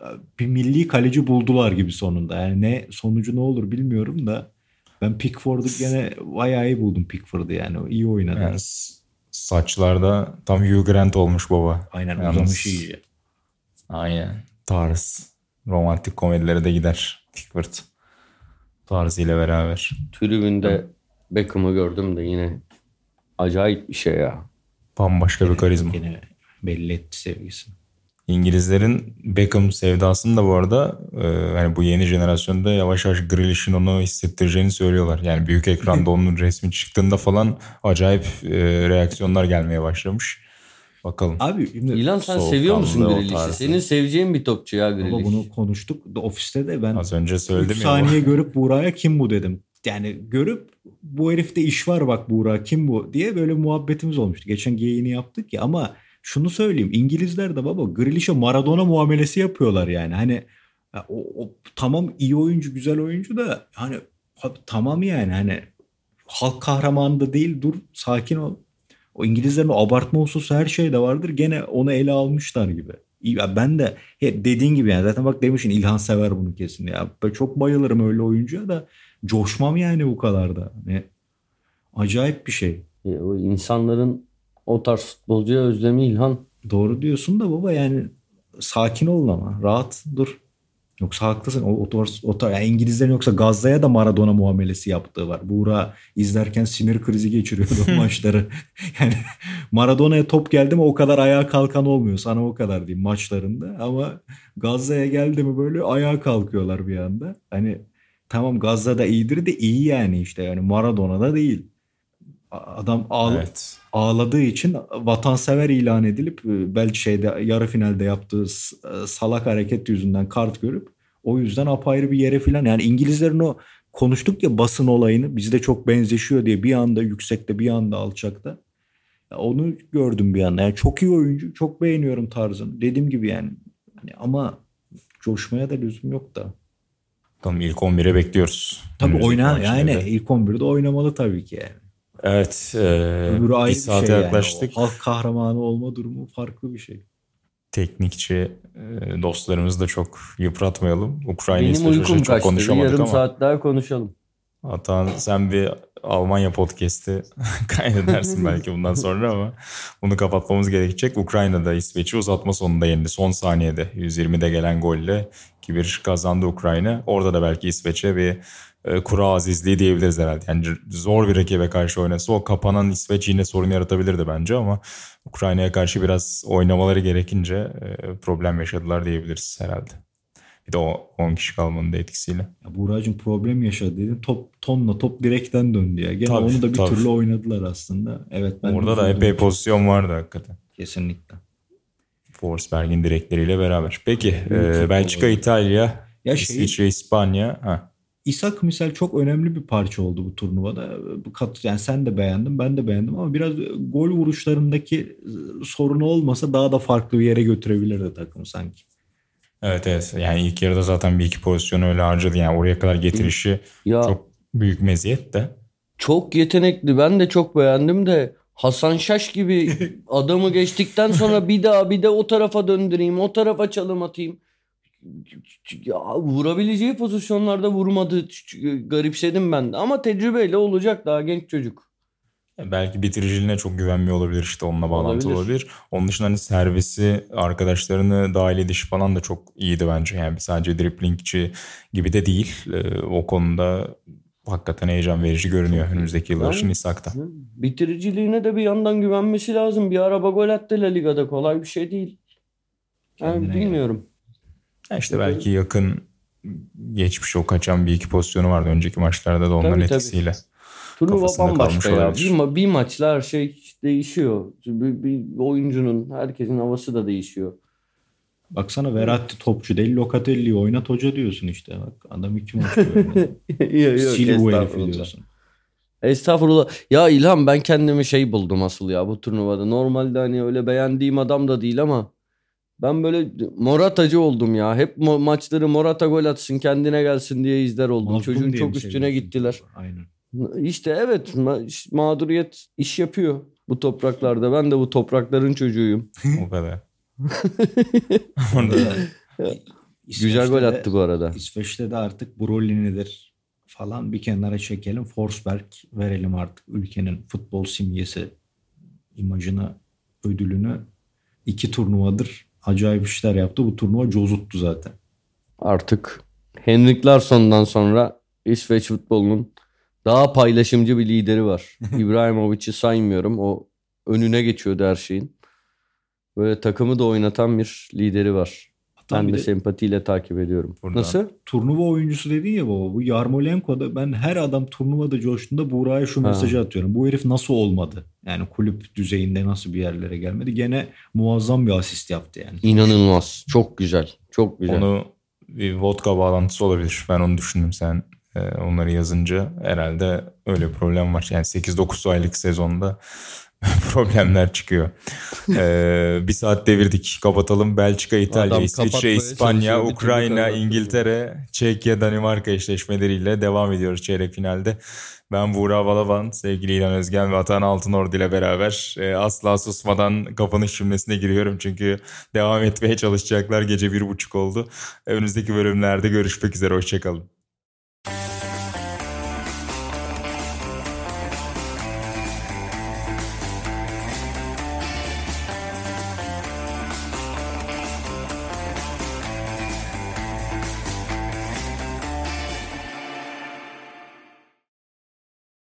e, bir milli kaleci buldular gibi sonunda. Yani ne sonucu ne olur bilmiyorum da ben Pickford'u gene bayağı iyi buldum Pickford'u yani. İyi oynadı. Yani s- saçlarda tam Hugh Grant olmuş baba. Aynen Yalnız- uzamış iyice. Aynen. Tarz. Romantik komedilere de gider Pickford. Tarzıyla beraber. Tribünde Beckham'ı gördüm de yine acayip bir şey ya. Bambaşka bir karizma. Gene belli etti sevgisini. İngilizlerin Beckham sevdasını da bu arada e, hani bu yeni jenerasyonda yavaş yavaş Grealish'in onu hissettireceğini söylüyorlar. Yani büyük ekranda onun resmi çıktığında falan acayip e, reaksiyonlar gelmeye başlamış. Bakalım. Abi İlan sen seviyor musun Grealish'i? Senin seveceğin bir topçu ya baba Grealish. bunu konuştuk. Ofiste de ben Az önce 3 söyledim ya. saniye görüp Buğra'ya kim bu dedim. Yani görüp bu herifte iş var bak Buğra kim bu diye böyle muhabbetimiz olmuştu. Geçen geyini yaptık ya ama şunu söyleyeyim İngilizler de baba Grealish'e Maradona muamelesi yapıyorlar yani. Hani ya o, o tamam iyi oyuncu güzel oyuncu da hani tamam yani hani halk kahramanı da değil dur sakin ol. O İngilizlerin abartma hususu her şeyde vardır. Gene onu ele almışlar gibi. Ya ben de he, dediğin gibi yani zaten bak demişsin İlhan sever bunu kesin. Ya ben çok bayılırım öyle oyuncuya da coşmam yani bu kadar da. Hani acayip bir şey. Ya, o insanların o tarz futbolcuya özlemi İlhan. Doğru diyorsun da baba yani sakin ol ama rahat dur. Yoksa haklısın. O, o, tarz- o, tarz- yani İngilizlerin yoksa Gazze'ye da Maradona muamelesi yaptığı var. Buğra izlerken sinir krizi geçiriyordu o maçları. Yani Maradona'ya top geldi mi o kadar ayağa kalkan olmuyor. Sana o kadar diyeyim maçlarında. Ama Gazze'ye geldi mi böyle ayağa kalkıyorlar bir anda. Hani tamam Gazze'de iyidir de iyi yani işte. Yani Maradona'da değil. Adam ağla, Evet. Ağladığı için vatansever ilan edilip e, belki şeyde yarı finalde yaptığı e, salak hareket yüzünden kart görüp o yüzden apayrı bir yere filan yani İngilizlerin o konuştuk ya basın olayını bizde çok benzeşiyor diye bir anda yüksekte bir anda alçakta. Onu gördüm bir anda. Yani çok iyi oyuncu. Çok beğeniyorum tarzını. Dediğim gibi yani. Hani ama coşmaya da lüzum yok da. Tam ilk 11'e bekliyoruz. Tabii oyna yani ilk 11'de oynamalı tabii ki yani. Evet. E, Öbürü ayrı bir bir saate şey yani. yaklaştık. O halk kahramanı olma durumu farklı bir şey. Teknikçi e, dostlarımızı da çok yıpratmayalım. Ukrayna Benim uykum çok kaçtı. Konuşamadık yarım ama. saat daha konuşalım. Atan sen bir Almanya podcast'i kaydedersin belki bundan sonra ama bunu kapatmamız gerekecek. Ukrayna'da İsveç'i uzatma sonunda yendi. Son saniyede 120'de gelen golle 2-1 kazandı Ukrayna. Orada da belki İsveç'e bir kura azizliği diyebiliriz herhalde. Yani zor bir rakibe karşı oynasa o kapanan İsveç yine sorun yaratabilirdi bence ama Ukrayna'ya karşı biraz oynamaları gerekince e, problem yaşadılar diyebiliriz herhalde. Bir de o 10 kişi kalmanın da etkisiyle. Ya Buğra'cığım problem yaşadı dedin. Top tonla top direkten döndü ya. Gene Tabii, onu da bir tabii. türlü oynadılar aslında. Evet ben Orada da epey pozisyon vardı hakikaten. Kesinlikle. Forsberg'in direkleriyle beraber. Peki e, Belçika, İtalya, Ya şey, İsviçre, İspanya. Ha. İshak misal çok önemli bir parça oldu bu turnuvada. Bu kat- Yani sen de beğendin, ben de beğendim ama biraz gol vuruşlarındaki sorunu olmasa daha da farklı bir yere götürebilirdi takım sanki. Evet evet. Yani ilk yarıda zaten bir iki pozisyonu öyle harcadı. Yani oraya kadar getirişi Ya çok büyük meziyet de. çok yetenekli. Ben de çok beğendim de Hasan Şaş gibi adamı geçtikten sonra bir daha bir de o tarafa döndüreyim, o tarafa çalım atayım. Ya vurabileceği pozisyonlarda vurmadı. Garipsedim ben de. Ama tecrübeyle olacak daha genç çocuk. Belki bitiriciliğine çok güvenmiyor olabilir işte onunla bağlantılı Olabilir. olabilir. Onun dışında hani servisi, arkadaşlarını dahil edişi falan da çok iyiydi bence. Yani sadece driplingçi gibi de değil. Ee, o konuda hakikaten heyecan verici görünüyor önümüzdeki yıllar için İshak'ta. Bitiriciliğine de bir yandan güvenmesi lazım. Bir araba gol attı La Liga'da kolay bir şey değil. Yani Kendine bilmiyorum. Ya işte belki yakın geçmiş o kaçan bir iki pozisyonu vardı önceki maçlarda da onların Tabii, tabii. etkisiyle. Turnuva Kafasında kalmış bambaşka ya. Bir, ma- bir maçla her şey değişiyor. Bir, bir oyuncunun, herkesin havası da değişiyor. Baksana Verratti topçu değil Locatelli'yi oynat hoca diyorsun işte. Bak adam iki maç oynadı. Sil bu herifi estağfurullah. diyorsun. Estağfurullah. Ya İlham ben kendimi şey buldum asıl ya bu turnuvada. Normalde hani öyle beğendiğim adam da değil ama ben böyle Moratacı oldum ya. Hep mo- maçları Morata gol atsın kendine gelsin diye izler oldum. Mazlum Çocuğun çok mi üstüne seviyorsun? gittiler. Aynen. İşte evet ma- mağduriyet iş yapıyor bu topraklarda. Ben de bu toprakların çocuğuyum. O kadar. Güzel gol de- attı bu arada. İsveç'te de artık Brolyni'dir falan bir kenara çekelim. Forsberg verelim artık ülkenin futbol simgesi imajını, ödülünü. iki turnuvadır acayip işler yaptı. Bu turnuva cozuttu zaten. Artık Henrik Larsson'dan sonra İsveç futbolunun daha paylaşımcı bir lideri var. İbrahimovic'i saymıyorum. O önüne geçiyordu her şeyin. Böyle takımı da oynatan bir lideri var. Ben de, de sempatiyle takip ediyorum. Buradan. Nasıl? turnuva oyuncusu dedin ya baba. Bu Yarmolenko'da ben her adam turnuvada coştuğunda Buğra'ya şu Ha. mesajı atıyorum. Bu herif nasıl olmadı? Yani kulüp düzeyinde nasıl bir yerlere gelmedi? Gene muazzam bir asist yaptı yani. İnanılmaz. Çok güzel. Çok güzel. Onu bir vodka bağlantısı olabilir. Ben onu düşündüm sen e, onları yazınca. Herhalde öyle bir problem var. Yani 8-9 aylık sezonda problemler çıkıyor. E, bir saat devirdik. Kapatalım. Belçika, İtalya, Adam İsviçre, İspanya, Ukrayna. İngiltere, Çekya, Danimarka eşleşmeleriyle devam ediyoruz çeyrek finalde. Ben Buğra Balaban, sevgili İlhan Özgen ve Atan Altınordu ile beraber e, asla susmadan kapanış cümlesine giriyorum. Çünkü devam etmeye çalışacaklar. Gece bir buçuk oldu. Önümüzdeki bölümlerde görüşmek üzere. Hoşçakalın.